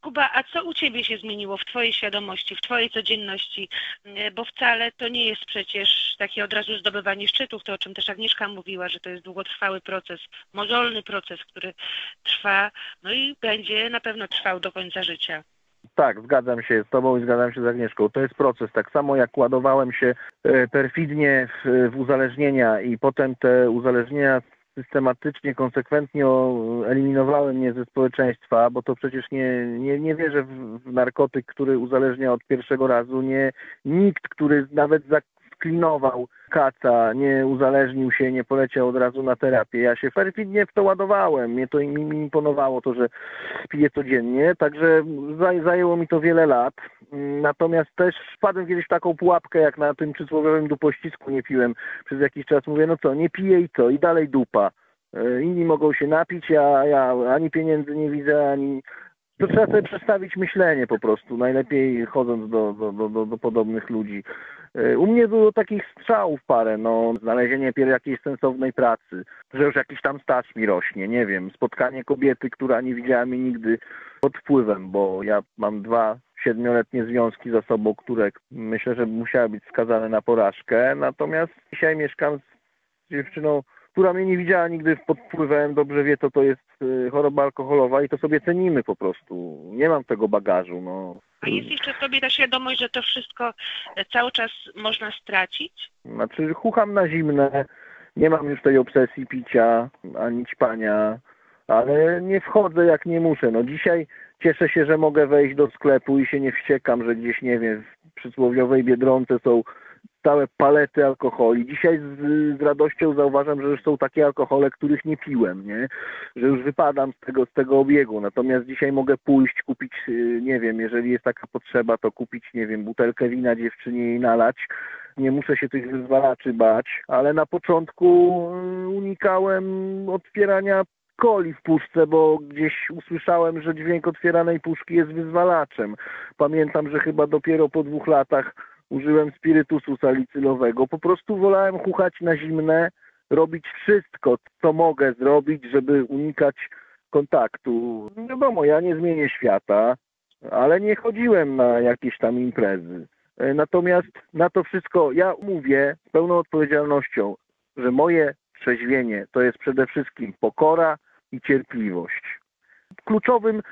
Kuba, a co u Ciebie się zmieniło w Twojej świadomości, w Twojej codzienności? E, Bo wcale to nie jest przecież takie od razu zdobywanie szczytów, to o czym też Agnieszka mówiła, że to jest długotrwały proces, mozolny proces, który trwa, no i będzie na pewno trwał do końca życia. Tak, zgadzam się z Tobą i zgadzam się z Agnieszką. To jest proces. Tak samo jak ładowałem się e, perfidnie w, w uzależnienia i potem te uzależnienia systematycznie, konsekwentnie eliminowały mnie ze społeczeństwa, bo to przecież nie, nie, nie wierzę w, w narkotyk, który uzależnia od pierwszego razu. Nie, nikt, który nawet zaklinował kaca, nie uzależnił się, nie poleciał od razu na terapię. Ja się perfidnie w to ładowałem. Mnie to mi, imponowało to, że piję codziennie, także zaj, zajęło mi to wiele lat. Natomiast też wpadłem kiedyś w taką pułapkę, jak na tym przysłowiowym dupościsku nie piłem. Przez jakiś czas mówię, no co, nie piję i co? I dalej dupa. E, Inni mogą się napić, a ja ani pieniędzy nie widzę, ani... To trzeba sobie przestawić myślenie po prostu, najlepiej chodząc do, do, do, do podobnych ludzi. E, U mnie było takich strzałów parę, no, znalezienie jakiejś sensownej pracy, że już jakiś tam staż mi rośnie, nie wiem, spotkanie kobiety, która nie widziała mnie nigdy pod wpływem, bo ja mam dwa siedmioletnie związki za sobą, które myślę, że musiały być skazane na porażkę, natomiast dzisiaj mieszkam z dziewczyną, która mnie nie widziała nigdy pod wpływem, dobrze wie, co to jest y, choroba alkoholowa i to sobie cenimy po prostu. Nie mam tego bagażu, no. A jest jeszcze w Tobie ta świadomość, że to wszystko e, cały czas można stracić? Znaczy chucham na zimne, nie mam już tej obsesji picia ani ćpania, ale nie wchodzę jak nie muszę. No dzisiaj cieszę się, że mogę wejść do sklepu i się nie wściekam, że gdzieś, nie wiem, w przysłowiowej Biedronce są całe palety alkoholi. Dzisiaj z, z radością zauważam, że już są takie alkohole, których nie piłem, nie? Że już wypadam z tego, z tego obiegu. Natomiast dzisiaj mogę pójść, kupić, y, nie wiem, jeżeli jest taka potrzeba, to kupić, nie wiem, butelkę wina dziewczynie i nalać. Nie muszę się tych wyzwalaczy bać, ale na początku y, unikałem otwierania coli w puszce, bo gdzieś usłyszałem, że dźwięk otwieranej puszki jest wyzwalaczem. Pamiętam, że chyba dopiero po dwóch latach użyłem spirytusu salicylowego. Po prostu wolałem chuchać na zimne, robić wszystko, co mogę zrobić, żeby unikać kontaktu. Wiadomo, ja nie zmienię świata, ale nie chodziłem na jakieś tam imprezy. E, Natomiast na to wszystko ja mówię z pełną odpowiedzialnością, że moje trzeźwienie to jest przede wszystkim pokora i cierpliwość. Kluczowym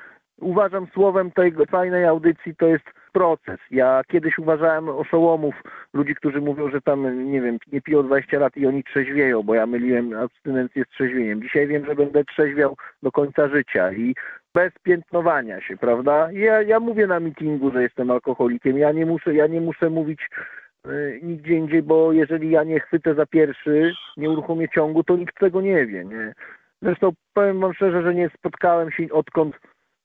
uważam słowem tej fajnej audycji to jest proces. Ja kiedyś uważałem oszołomów, ludzi, którzy mówią, że tam, nie wiem, nie piją 20 lat i oni trzeźwieją, bo ja myliłem abstynencję z trzeźwieniem. Dzisiaj wiem, że będę trzeźwiał do końca życia i bez piętnowania się, prawda? Ja, ja mówię na mityngu, że jestem alkoholikiem. Ja nie muszę, ja nie muszę mówić y, nigdzie indziej, bo jeżeli ja nie chwytę za pierwszy, nie uruchomię ciągu, to nikt tego nie wie, nie? Zresztą powiem wam szczerze, że nie spotkałem się odkąd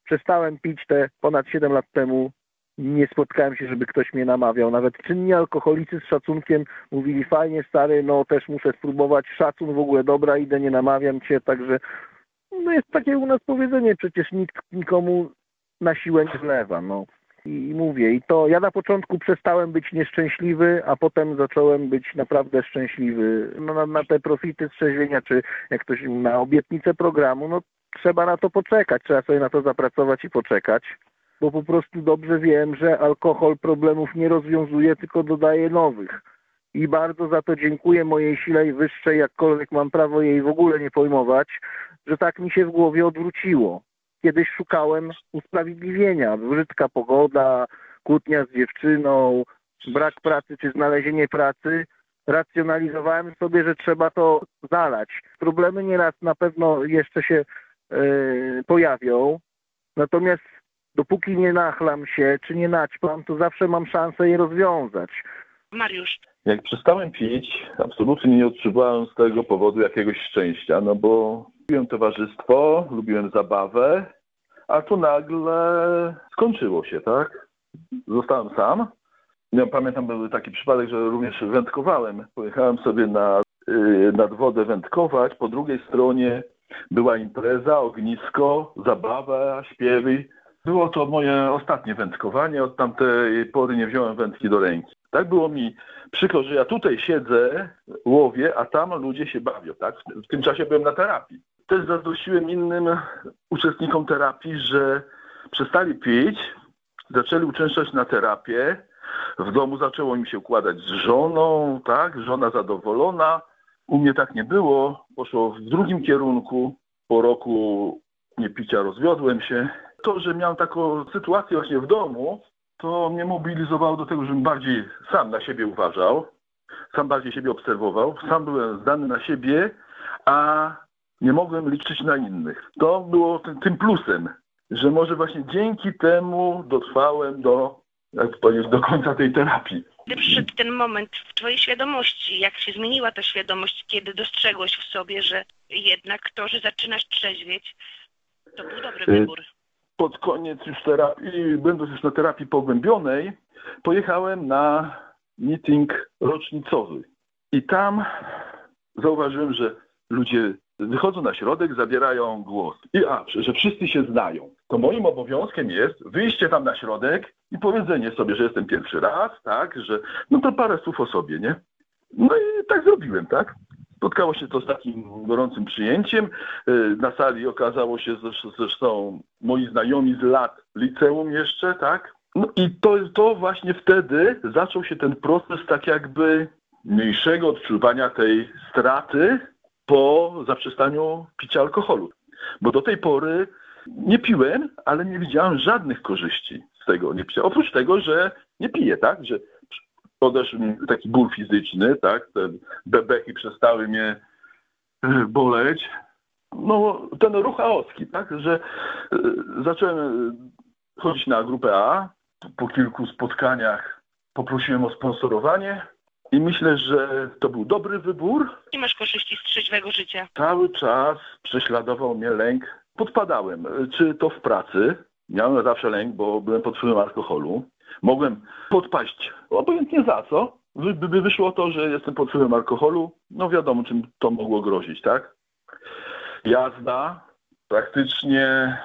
przestałem pić te ponad 7 lat temu. Nie spotkałem się, żeby ktoś mnie namawiał. Nawet czynni alkoholicy z szacunkiem mówili, fajnie stary, no też muszę spróbować, szacun w ogóle, dobra, idę, nie namawiam cię, także no jest takie u nas powiedzenie, przecież nikt nikomu na siłę nie zlewa, no. I, mówię, i to ja na początku przestałem być nieszczęśliwy, a potem zacząłem być naprawdę szczęśliwy. No, na, na te profity strzeźwienia, czy jak ktoś na obietnicę programu, no trzeba na to poczekać, trzeba sobie na to zapracować i poczekać, bo po prostu dobrze wiem, że alkohol problemów nie rozwiązuje, tylko dodaje nowych. I bardzo za to dziękuję mojej sile wyższej, jakkolwiek mam prawo jej w ogóle nie pojmować, że tak mi się w głowie odwróciło. Kiedyś szukałem usprawiedliwienia, brzydka pogoda, kłótnia z dziewczyną, brak pracy czy znalezienie pracy. Racjonalizowałem sobie, że trzeba to zalać. Problemy nieraz na pewno jeszcze się pojawią. Natomiast dopóki nie nachlam się, czy nie naćpam, to zawsze mam szansę je rozwiązać. Mariusz, Jak przestałem pić, absolutnie nie odczuwałem z tego powodu jakiegoś szczęścia, no bo lubiłem towarzystwo, lubiłem zabawę, a tu nagle skończyło się, tak? Zostałem sam. Ja pamiętam, był taki przypadek, że również wędkowałem. Pojechałem sobie na, yy, nad wodę wędkować. Po drugiej stronie była impreza, ognisko, zabawa, śpiewy. Było to moje ostatnie wędkowanie. Od tamtej pory nie wziąłem wędki do ręki. Tak było mi przykro, że ja tutaj siedzę, łowię, a tam ludzie się bawią. Tak? W tym czasie byłem na terapii. Też zazdrościłem innym uczestnikom terapii, że przestali pić, zaczęli uczęszczać na terapię. W domu zaczęło mi się układać z żoną, tak? Żona zadowolona. U mnie tak nie było. Poszło w drugim kierunku. Po roku niepicia rozwiodłem się. To, że miałem taką sytuację właśnie w domu, to mnie mobilizowało do tego, żebym bardziej sam na siebie uważał, sam bardziej siebie obserwował, sam byłem zdany na siebie, a nie mogłem liczyć na innych. To było tym, tym plusem, że może właśnie dzięki temu dotrwałem do, jak powiedzieć, do końca tej terapii. Kiedy przyszedł ten moment w Twojej świadomości, jak się zmieniła ta świadomość, kiedy dostrzegłeś w sobie, że jednak to, że zaczynasz trzeźwieć, to był dobry Y, wybór. Pod koniec już terapii, będąc już na terapii pogłębionej, pojechałem na meeting rocznicowy. I tam zauważyłem, że ludzie wychodzą na środek, zabierają głos. I a, że wszyscy się znają. To moim obowiązkiem jest wyjście tam na środek i powiedzenie sobie, że jestem pierwszy raz, tak, że no to parę słów o sobie, nie? No i tak zrobiłem, tak? Spotkało się to z takim gorącym przyjęciem. Y, Na sali okazało się, że zresztą moi znajomi z lat liceum jeszcze, tak? No i to, to właśnie wtedy zaczął się ten proces tak jakby mniejszego odczuwania tej straty po zaprzestaniu picia alkoholu. Bo do tej pory nie piłem, ale nie widziałem żadnych korzyści z tego nie picia. Oprócz tego, że nie piję, tak? Że odeszł mi taki ból fizyczny, tak? Te bebechy przestały mnie e, boleć. No, ten ruch aorski, tak? Że e, zacząłem e, chodzić na grupę A. Po kilku spotkaniach poprosiłem o sponsorowanie i myślę, że to był dobry wybór. Nie masz korzyści z trzeźwego życia. Cały czas prześladował mnie lęk. Podpadałem, czy to w pracy. Miałem zawsze lęk, bo byłem pod wpływem alkoholu. Mogłem podpaść, obojętnie za co. By wyszło to, że jestem pod wpływem alkoholu. No wiadomo, czym to mogło grozić, tak? Jazda. Praktycznie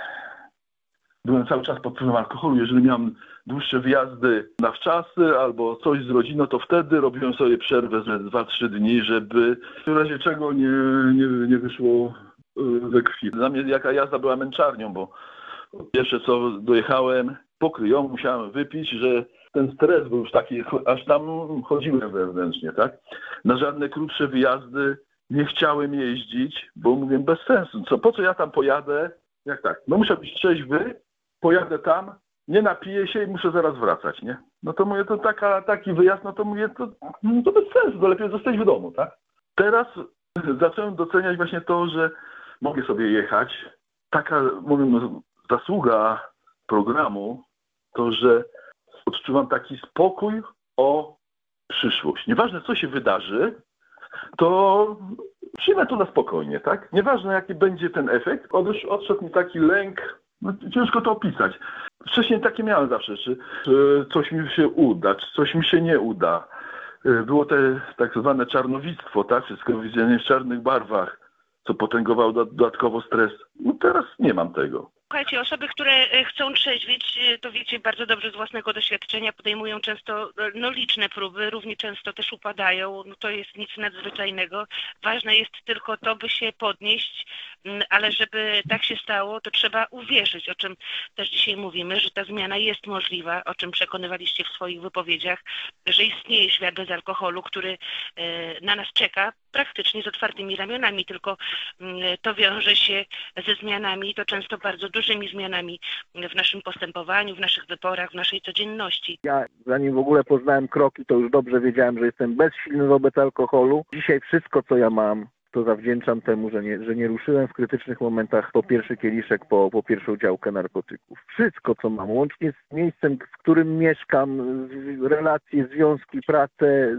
byłem cały czas pod wpływem alkoholu. Jeżeli miałem dłuższe wyjazdy na wczasy albo coś z rodziną, to wtedy robiłem sobie przerwę ze 2-3 dni, żeby w razie czego nie, nie, nie wyszło we krwi. Dla mnie jaka jazda była męczarnią, bo pierwsze co dojechałem, pokryją musiałem wypić, że ten stres był już taki, aż tam chodziłem wewnętrznie, tak? Na żadne krótsze wyjazdy nie chciałem jeździć, bo mówię bez sensu. Co, po co ja tam pojadę? Jak tak? No muszę być trzeźwy, pojadę tam, nie napiję się i muszę zaraz wracać, nie? No to mówię, to taka, taki wyjazd, no to mówię, to, no to bez sensu, to lepiej zostać w domu, tak? Teraz zacząłem doceniać właśnie to, że mogę sobie jechać. Taka, mówię, zasługa programu, to, że odczuwam taki spokój o przyszłość. Nieważne, co się wydarzy, to przyjmę to na spokojnie, tak? Nieważne, jaki będzie ten efekt, odesz, odszedł mi taki lęk, no, ciężko to opisać. Wcześniej takie miałem zawsze, czy, czy coś mi się uda, czy coś mi się nie uda. Y, Było te tak zwane czarnowictwo, tak? Wszystko widzenie w czarnych barwach, co potęgowało do- dodatkowo stres. No teraz nie mam tego. Słuchajcie, osoby, które e, chcą trzeźwieć, e, to wiecie bardzo dobrze z własnego doświadczenia, podejmują często e, no, liczne próby, równie często też upadają. No, to jest nic nadzwyczajnego. Ważne jest tylko to, by się podnieść, ale żeby tak się stało, to trzeba uwierzyć, o czym też dzisiaj mówimy, że ta zmiana jest możliwa, o czym przekonywaliście w swoich wypowiedziach, że istnieje świat bez alkoholu, który na nas czeka praktycznie z otwartymi ramionami, tylko to wiąże się ze zmianami, to często bardzo dużymi zmianami w naszym postępowaniu, w naszych wyborach, w naszej codzienności. Ja zanim w ogóle poznałem kroki, to już dobrze wiedziałem, że jestem bezsilny wobec alkoholu. Dzisiaj wszystko, co ja mam, to zawdzięczam temu, że nie, że nie ruszyłem w krytycznych momentach po pierwszy kieliszek, po, po pierwszą działkę narkotyków. Wszystko, co mam, łącznie z miejscem, w którym mieszkam, relacje, związki, pracę,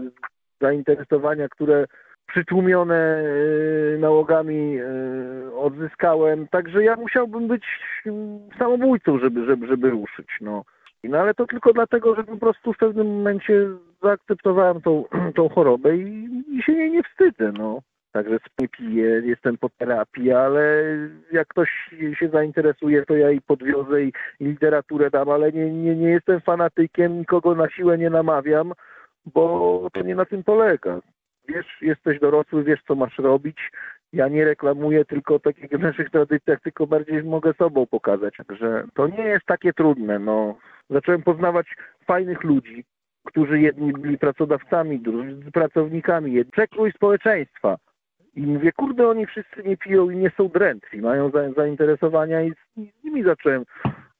zainteresowania, które przytłumione e, nałogami e, odzyskałem. Także ja musiałbym być mm, samobójcą, żeby, żeby, żeby ruszyć. No. No ale to tylko dlatego, że po prostu w pewnym momencie zaakceptowałem tą, [clears throat] tą chorobę i, i się jej nie wstydzę. No. Także nie piję, jestem po terapii, ale jak ktoś się zainteresuje, to ja i podwiozę i, i literaturę dam, ale nie, nie, nie jestem fanatykiem, nikogo na siłę nie namawiam, bo to nie na tym polega. Wiesz, jesteś dorosły, wiesz co masz robić. Ja nie reklamuję tylko tak w naszych tradycjach, tylko bardziej mogę sobą pokazać. Także to nie jest takie trudne. No. Zacząłem poznawać fajnych ludzi, którzy jedni byli pracodawcami, drudzy pracownikami, przekrój społeczeństwa. I mówię, kurde, oni wszyscy nie piją i nie są drętwi, mają za, zainteresowania i z nimi zacząłem,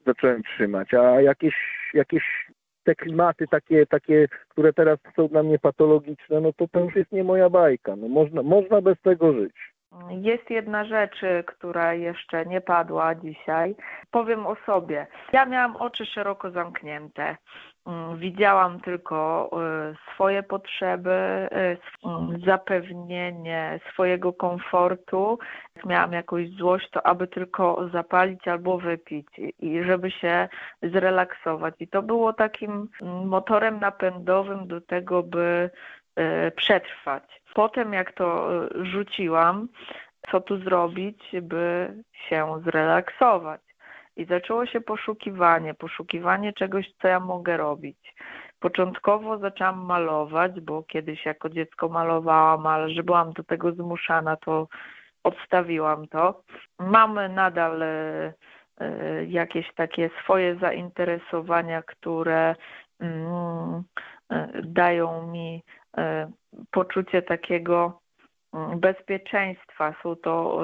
zacząłem trzymać. A jakieś, jakieś te klimaty takie, takie, które teraz są dla mnie patologiczne, no to to już jest nie moja bajka. No można, można bez tego żyć. Jest jedna rzecz, która jeszcze nie padła dzisiaj. Powiem o sobie. Ja miałam oczy szeroko zamknięte. Mm, Widziałam tylko y, swoje potrzeby, y, mm, zapewnienie swojego komfortu. Jak miałam jakąś złość, to aby tylko zapalić albo wypić i żeby się zrelaksować. I to było takim mm, motorem napędowym do tego, by y, przetrwać. Potem jak to rzuciłam, co tu zrobić, by się zrelaksować. I zaczęło się poszukiwanie, poszukiwanie czegoś, co ja mogę robić. Początkowo zaczęłam malować, bo kiedyś jako dziecko malowałam, ale że byłam do tego zmuszana, to odstawiłam to. Mamy nadal e, e, jakieś takie swoje zainteresowania, które mm, e, dają mi poczucie takiego bezpieczeństwa. Są to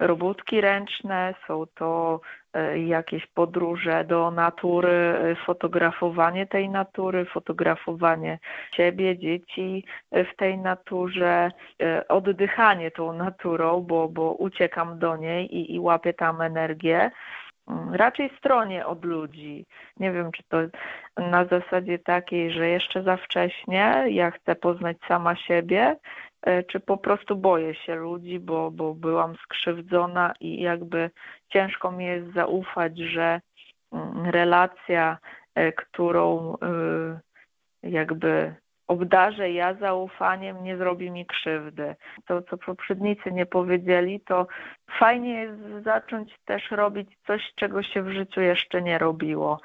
e, robótki ręczne, są to e, jakieś podróże do natury, e, fotografowanie tej natury, fotografowanie siebie, dzieci w tej naturze, oddychanie tą naturą, bo, bo uciekam do niej i, i łapię tam energię. Mm, Raczej stronie od ludzi. Nie wiem, czy to na zasadzie takiej, że jeszcze za wcześnie, ja chcę poznać sama siebie, czy po prostu boję się ludzi, bo, bo byłam skrzywdzona i jakby ciężko mi jest zaufać, że mm, relacja, e, którą y, jakby obdarzę ja zaufaniem, nie zrobi mi krzywdy. To, co poprzednicy nie powiedzieli, to fajnie jest zacząć też robić coś, czego się w życiu jeszcze nie robiło.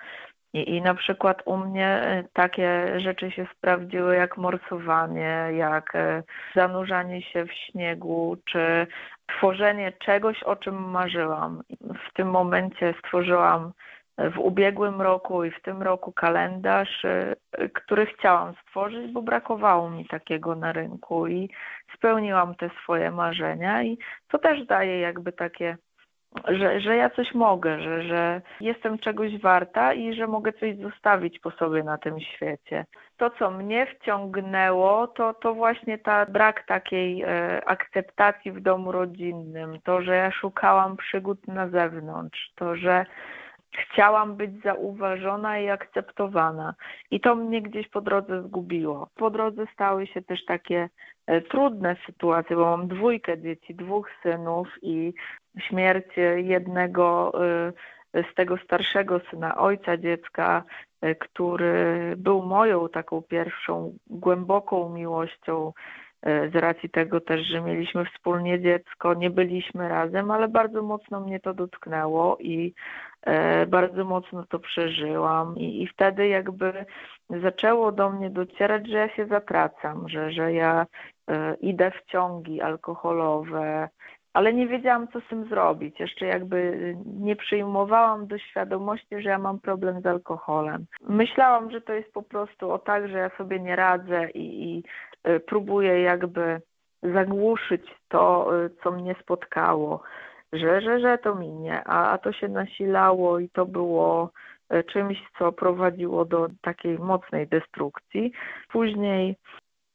I, I na przykład u mnie y, takie rzeczy się sprawdziły jak morsowanie, jak y, zanurzanie się w śniegu, czy tworzenie czegoś, o czym marzyłam. W tym momencie stworzyłam w ubiegłym roku i w tym roku kalendarz, który chciałam stworzyć, bo brakowało mi takiego na rynku i spełniłam te swoje marzenia i to też daje jakby takie, że, że ja coś mogę, że, że jestem czegoś warta i że mogę coś zostawić po sobie na tym świecie. To, co mnie wciągnęło, to, to właśnie ta brak takiej e, akceptacji w domu rodzinnym, to, że ja szukałam przygód na zewnątrz, to, że chciałam być zauważona i akceptowana. I to mnie gdzieś po drodze zgubiło. Po drodze stały się też takie e, trudne sytuacje, bo mam dwójkę dzieci, dwóch synów i śmierć jednego e, z tego starszego syna, ojca dziecka, e, który był moją taką pierwszą głęboką miłością z racji tego też, że mieliśmy wspólnie dziecko, nie byliśmy razem, ale bardzo mocno mnie to dotknęło i e, bardzo mocno to przeżyłam i, i wtedy jakby zaczęło do mnie docierać, że ja się zatracam, że, że ja e, idę w ciągi alkoholowe, ale nie wiedziałam, co z tym zrobić. Jeszcze jakby nie przyjmowałam do świadomości, że ja mam problem z alkoholem. Myślałam, że to jest po prostu o tak, że ja sobie nie radzę i, i próbuję jakby zagłuszyć to, y, co mnie spotkało, że, że, że to minie, a, a to się nasilało i to było y, czymś, co prowadziło do takiej mocnej destrukcji. Później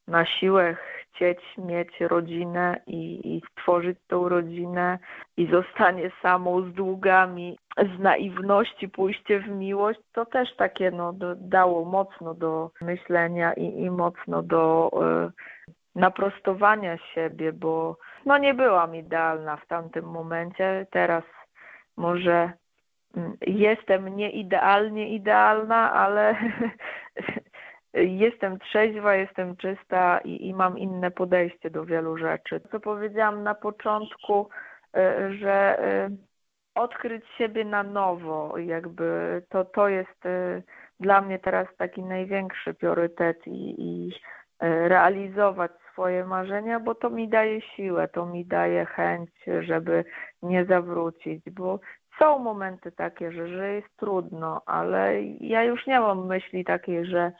na siłę chcieć mieć rodzinę i, i stworzyć tą rodzinę i zostanie samą z długami, z naiwności pójście w miłość, to też takie no, do, dało mocno do myślenia i, i mocno do y, naprostowania siebie, bo no nie byłam idealna w tamtym momencie. Teraz może mm, jestem nieidealnie idealna, ale [laughs] jestem trzeźwa, jestem czysta i, i mam inne podejście do wielu rzeczy. Co powiedziałam na początku, y, że y, odkryć siebie na nowo, jakby to, to jest y, dla mnie teraz taki największy priorytet i, i realizować swoje marzenia, bo to mi daje siłę, to mi daje chęć, żeby nie zawrócić, bo są momenty takie, że, że jest trudno, ale ja już nie mam myśli takiej, że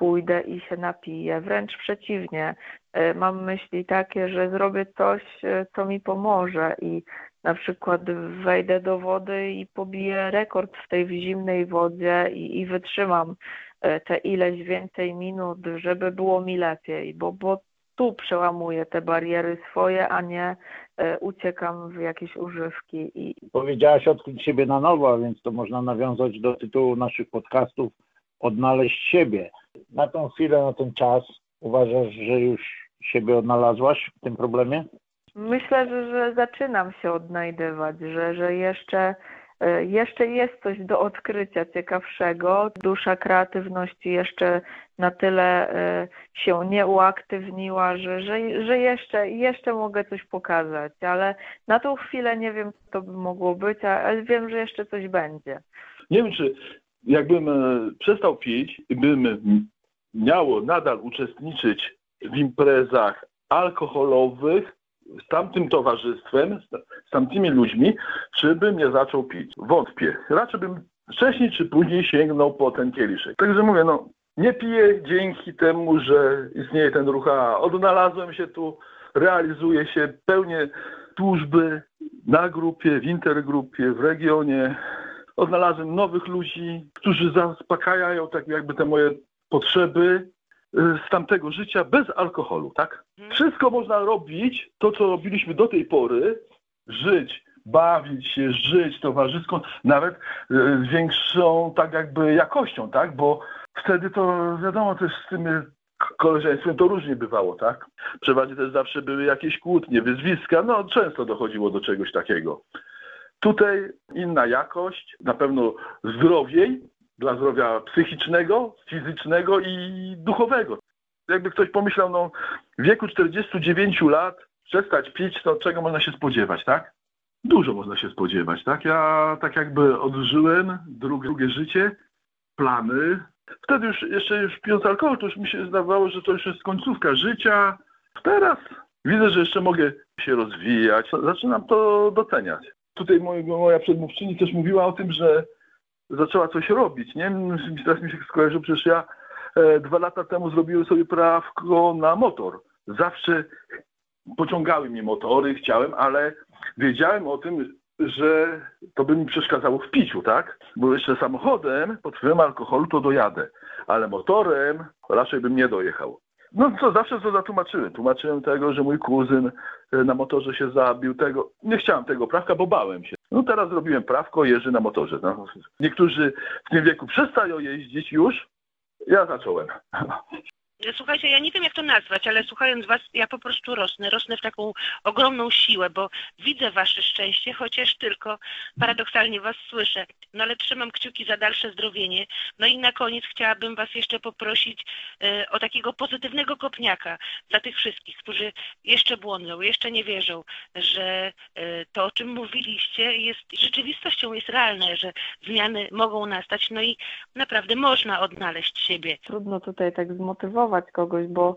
pójdę i się napiję. Wręcz przeciwnie, e, mam myśli takie, że zrobię coś, e, co mi pomoże i na przykład wejdę do wody i pobiję rekord w tej zimnej wodzie i, i wytrzymam e, te ileś więcej minut, żeby było mi lepiej, bo, bo tu przełamuję te bariery swoje, a nie uciekam w jakieś używki. I... Powiedziałaś odkryć siebie na nowo, więc to można nawiązać do tytułu naszych podcastów Odnaleźć siebie na tą chwilę, na ten czas uważasz, że już siebie odnalazłaś w tym problemie? Myślę, że, że zaczynam się odnajdywać, że, że jeszcze, e, jeszcze jest coś do odkrycia ciekawszego. Dusza kreatywności jeszcze na tyle e, się nie uaktywniła, że, że, że jeszcze, jeszcze mogę coś pokazać, ale na tą chwilę nie wiem, co to by mogło być, ale wiem, że jeszcze coś będzie. Nie wiem, czy jakbym e, przestał pić bym miało nadal uczestniczyć w imprezach alkoholowych z tamtym towarzystwem, z tamtymi ludźmi, czy bym nie zaczął pić. Wątpię. Raczej bym wcześniej czy później sięgnął po ten kieliszek. Także mówię, no nie piję dzięki temu, że istnieje ten ruch, a odnalazłem się tu, realizuję się, pełnię służby na grupie, w intergrupie, w regionie, odnalazłem nowych ludzi, którzy zaspokajają tak jakby te moje potrzeby y, z tamtego życia bez alkoholu, tak? Mhm. Wszystko można robić, to co robiliśmy do tej pory, żyć, bawić się, żyć towarzysko, nawet y, z większą tak jakby jakością, tak? Bo wtedy to wiadomo też z tym koleżeństwem to różnie bywało, tak? Przeważnie też zawsze były jakieś kłótnie, wyzwiska, no często dochodziło do czegoś takiego. Tutaj inna jakość, na pewno zdrowiej, dla zdrowia psychicznego, fizycznego i duchowego. Jakby ktoś pomyślał, no w wieku 49 lat przestać pić, to czego można się spodziewać, tak? Dużo można się spodziewać, tak? Ja tak jakby odżyłem drugie, drugie życie, plany. Wtedy już jeszcze już pijąc alkohol, to już mi się zdawało, że to już jest końcówka życia. Teraz widzę, że jeszcze mogę się rozwijać. Zaczynam to doceniać. Tutaj moja przedmówczyni też mówiła o tym, że zaczęła coś robić, nie? Teraz mi się skojarzyło, przecież ja e, dwa lata temu zrobiłem sobie prawko na motor. Zawsze pociągały mnie motory, chciałem, ale wiedziałem o tym, że to by mi przeszkadzało w piciu, tak? Bo jeszcze samochodem pod wpływem alkoholu to dojadę, ale motorem raczej bym nie dojechał. No co, zawsze to zatłumaczyłem. Tłumaczyłem tego, że mój kuzyn e, na motorze się zabił, tego. Nie chciałem tego prawka, bo bałem się. No teraz zrobiłem prawko, jeżdżę na motorze. No. Niektórzy w tym wieku przestają jeździć już, ja zacząłem. [laughs] Słuchajcie, ja nie wiem jak to nazwać, ale słuchając Was, ja po prostu rosnę. Rosnę w taką ogromną siłę, bo widzę Wasze szczęście, chociaż tylko paradoksalnie Was słyszę. No ale trzymam kciuki za dalsze zdrowienie. No i na koniec chciałabym Was jeszcze poprosić e, o takiego pozytywnego kopniaka dla tych wszystkich, którzy jeszcze błądzą, jeszcze nie wierzą, że e, to, o czym mówiliście, jest rzeczywistością, jest realne, że zmiany mogą nastać. No i naprawdę można odnaleźć siebie. Trudno tutaj tak zmotywować kogoś, bo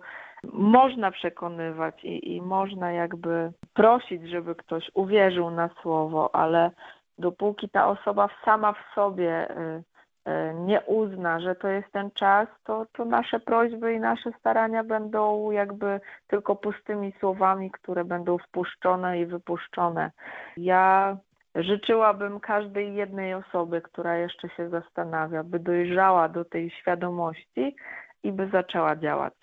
można przekonywać i, i można jakby prosić, żeby ktoś uwierzył na słowo, ale dopóki ta osoba sama w sobie y, y, nie uzna, że to jest ten czas, to, to nasze prośby i nasze starania będą jakby tylko pustymi słowami, które będą wpuszczone i wypuszczone. Ja życzyłabym każdej jednej osoby, która jeszcze się zastanawia, by dojrzała do tej świadomości, i by zaczęła działać.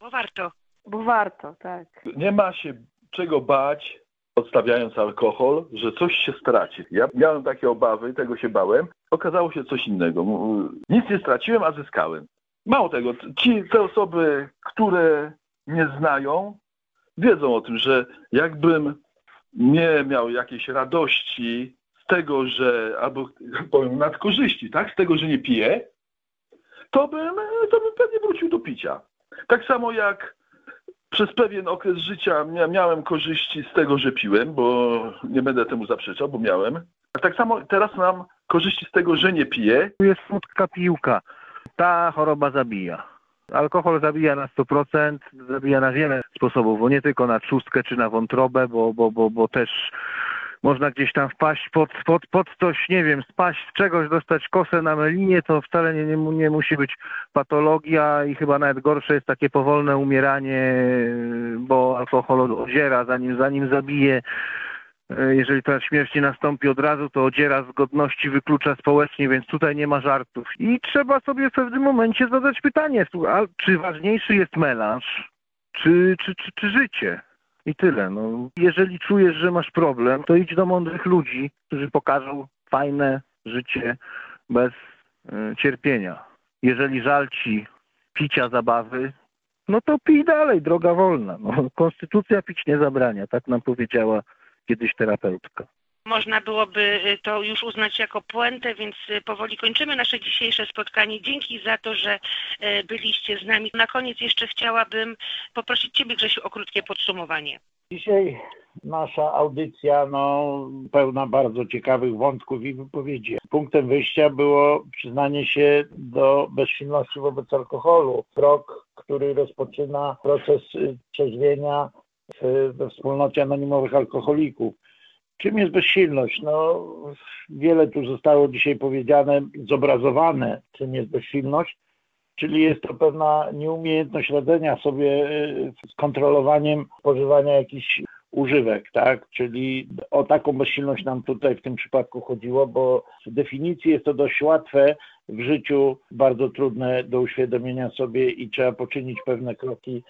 Bo warto. Bo warto, tak. Nie ma się czego bać, odstawiając alkohol, że coś się straci. Ja miałem takie obawy, tego się bałem. Okazało się coś innego. Nic nie straciłem, a zyskałem. Mało tego, ci, te osoby, które nie znają, wiedzą o tym, że jakbym nie miał jakiejś radości z tego, że, albo powiem nadkorzyści, tak, z tego, że nie piję, to bym, to bym pewnie wrócił do picia. Tak samo jak przez pewien okres życia miałem korzyści z tego, że piłem, bo nie będę temu zaprzeczał, bo miałem. A tak samo teraz mam korzyści z tego, że nie piję. Tu jest słodka piłka. Ta choroba zabija. Alkohol zabija na 100%, zabija na wiele sposobów, bo nie tylko na trzustkę czy na wątrobę, bo, bo, bo, bo też można gdzieś tam wpaść pod, pod, pod coś, nie wiem, spaść z czegoś, dostać kosę na melinie, to wcale nie, nie, nie musi być patologia i chyba nawet gorsze jest takie powolne umieranie, bo alkohol odziera, zanim, zanim zabije. Jeżeli ta śmierć nie nastąpi od razu, to odziera z godności, wyklucza społecznie, więc tutaj nie ma żartów. I trzeba sobie w pewnym momencie zadać pytanie, czy ważniejszy jest melanż, czy, czy, czy, czy życie? I tyle. No, jeżeli czujesz, że masz problem, to idź do mądrych ludzi, którzy pokażą fajne życie bez y, cierpienia. Jeżeli żal ci picia zabawy, no to pij dalej, droga wolna. No, konstytucja pić nie zabrania, tak nam powiedziała kiedyś terapeutka. Można byłoby to już uznać jako puentę, więc powoli kończymy nasze dzisiejsze spotkanie. Dzięki za to, że byliście z nami. Na koniec jeszcze chciałabym poprosić Ciebie, Grzesiu, o krótkie podsumowanie. Dzisiaj nasza audycja no, pełna bardzo ciekawych wątków i wypowiedzi. Punktem wyjścia było przyznanie się do bezsilności wobec alkoholu. Krok, który rozpoczyna proces trzeźwienia we wspólnocie anonimowych alkoholików. Czym jest bezsilność? No, wiele tu zostało dzisiaj powiedziane, zobrazowane, czym jest bezsilność, czyli jest to pewna nieumiejętność radzenia sobie z kontrolowaniem spożywania jakichś używek, tak? Czyli o taką bezsilność nam tutaj w tym przypadku chodziło, bo z definicji jest to dość łatwe w życiu, bardzo trudne do uświadomienia sobie i trzeba poczynić pewne kroki,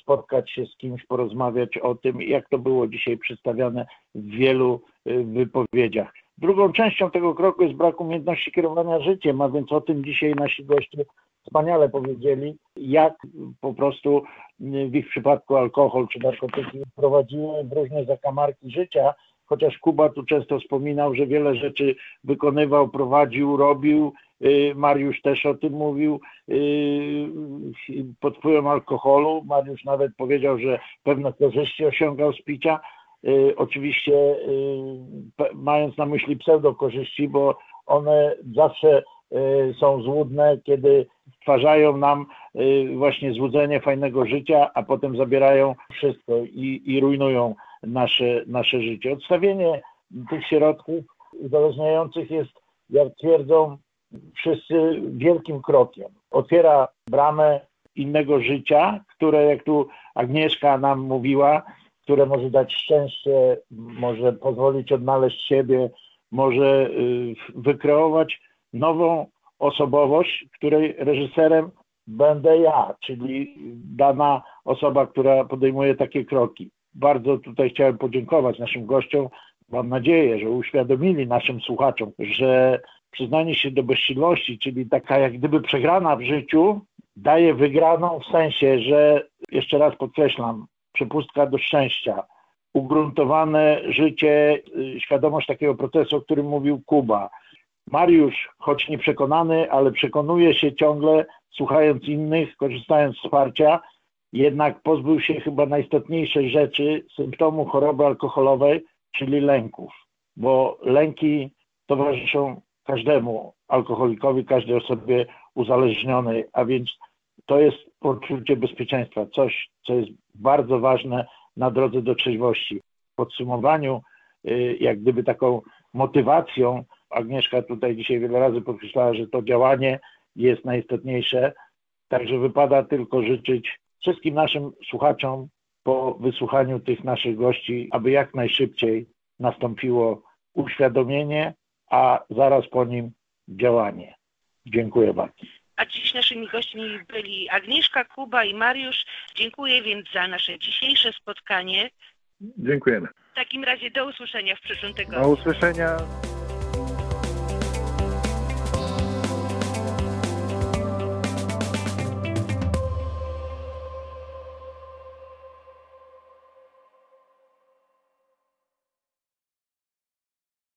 spotkać się z kimś, porozmawiać o tym, jak to było dzisiaj przedstawiane w wielu wypowiedziach. Drugą częścią tego kroku jest brak umiejętności kierowania życiem, a więc o tym dzisiaj nasi goście wspaniale powiedzieli, jak po prostu w ich przypadku alkohol czy narkotyki prowadziły w różne zakamarki życia, chociaż Kuba tu często wspominał, że wiele rzeczy wykonywał, prowadził, robił. Mariusz też o tym mówił pod wpływem alkoholu. Mariusz nawet powiedział, że pewne korzyści osiągał z picia. Oczywiście mając na myśli pseudokorzyści, bo one zawsze są złudne, kiedy stwarzają nam właśnie złudzenie fajnego życia, a potem zabierają wszystko i, i rujnują nasze, nasze życie. Odstawienie tych środków uzależniających jest, jak twierdzą wszyscy, wielkim krokiem. Otwiera bramę innego życia, które, jak tu Agnieszka nam mówiła, które może dać szczęście, może pozwolić odnaleźć siebie, może wykreować nową osobowość, której reżyserem będę ja, czyli dana osoba, która podejmuje takie kroki. Bardzo tutaj chciałem podziękować naszym gościom. Mam nadzieję, że uświadomili naszym słuchaczom, że przyznanie się do bezsilności, czyli taka jak gdyby przegrana w życiu, daje wygraną w sensie, że jeszcze raz podkreślam, przepustka do szczęścia, ugruntowane życie, świadomość takiego procesu, o którym mówił Kuba. Mariusz, choć nieprzekonany, ale przekonuje się ciągle, słuchając innych, korzystając z wsparcia, jednak pozbył się chyba najistotniejszej rzeczy, symptomu choroby alkoholowej, czyli lęków, bo lęki towarzyszą każdemu alkoholikowi, każdej osobie uzależnionej, a więc to jest poczucie bezpieczeństwa, coś, co jest bardzo ważne na drodze do trzeźwości. W podsumowaniu, jak gdyby taką motywacją, Agnieszka tutaj dzisiaj wiele razy podkreślała, że to działanie jest najistotniejsze, także wypada tylko życzyć wszystkim naszym słuchaczom po wysłuchaniu tych naszych gości, aby jak najszybciej nastąpiło uświadomienie, a zaraz po nim działanie. Dziękuję bardzo. A dziś naszymi gośćmi byli Agnieszka, Kuba i Mariusz. Dziękuję więc za nasze dzisiejsze spotkanie. Dziękujemy. W takim razie do usłyszenia w przyszłym tygodniu. Do usłyszenia.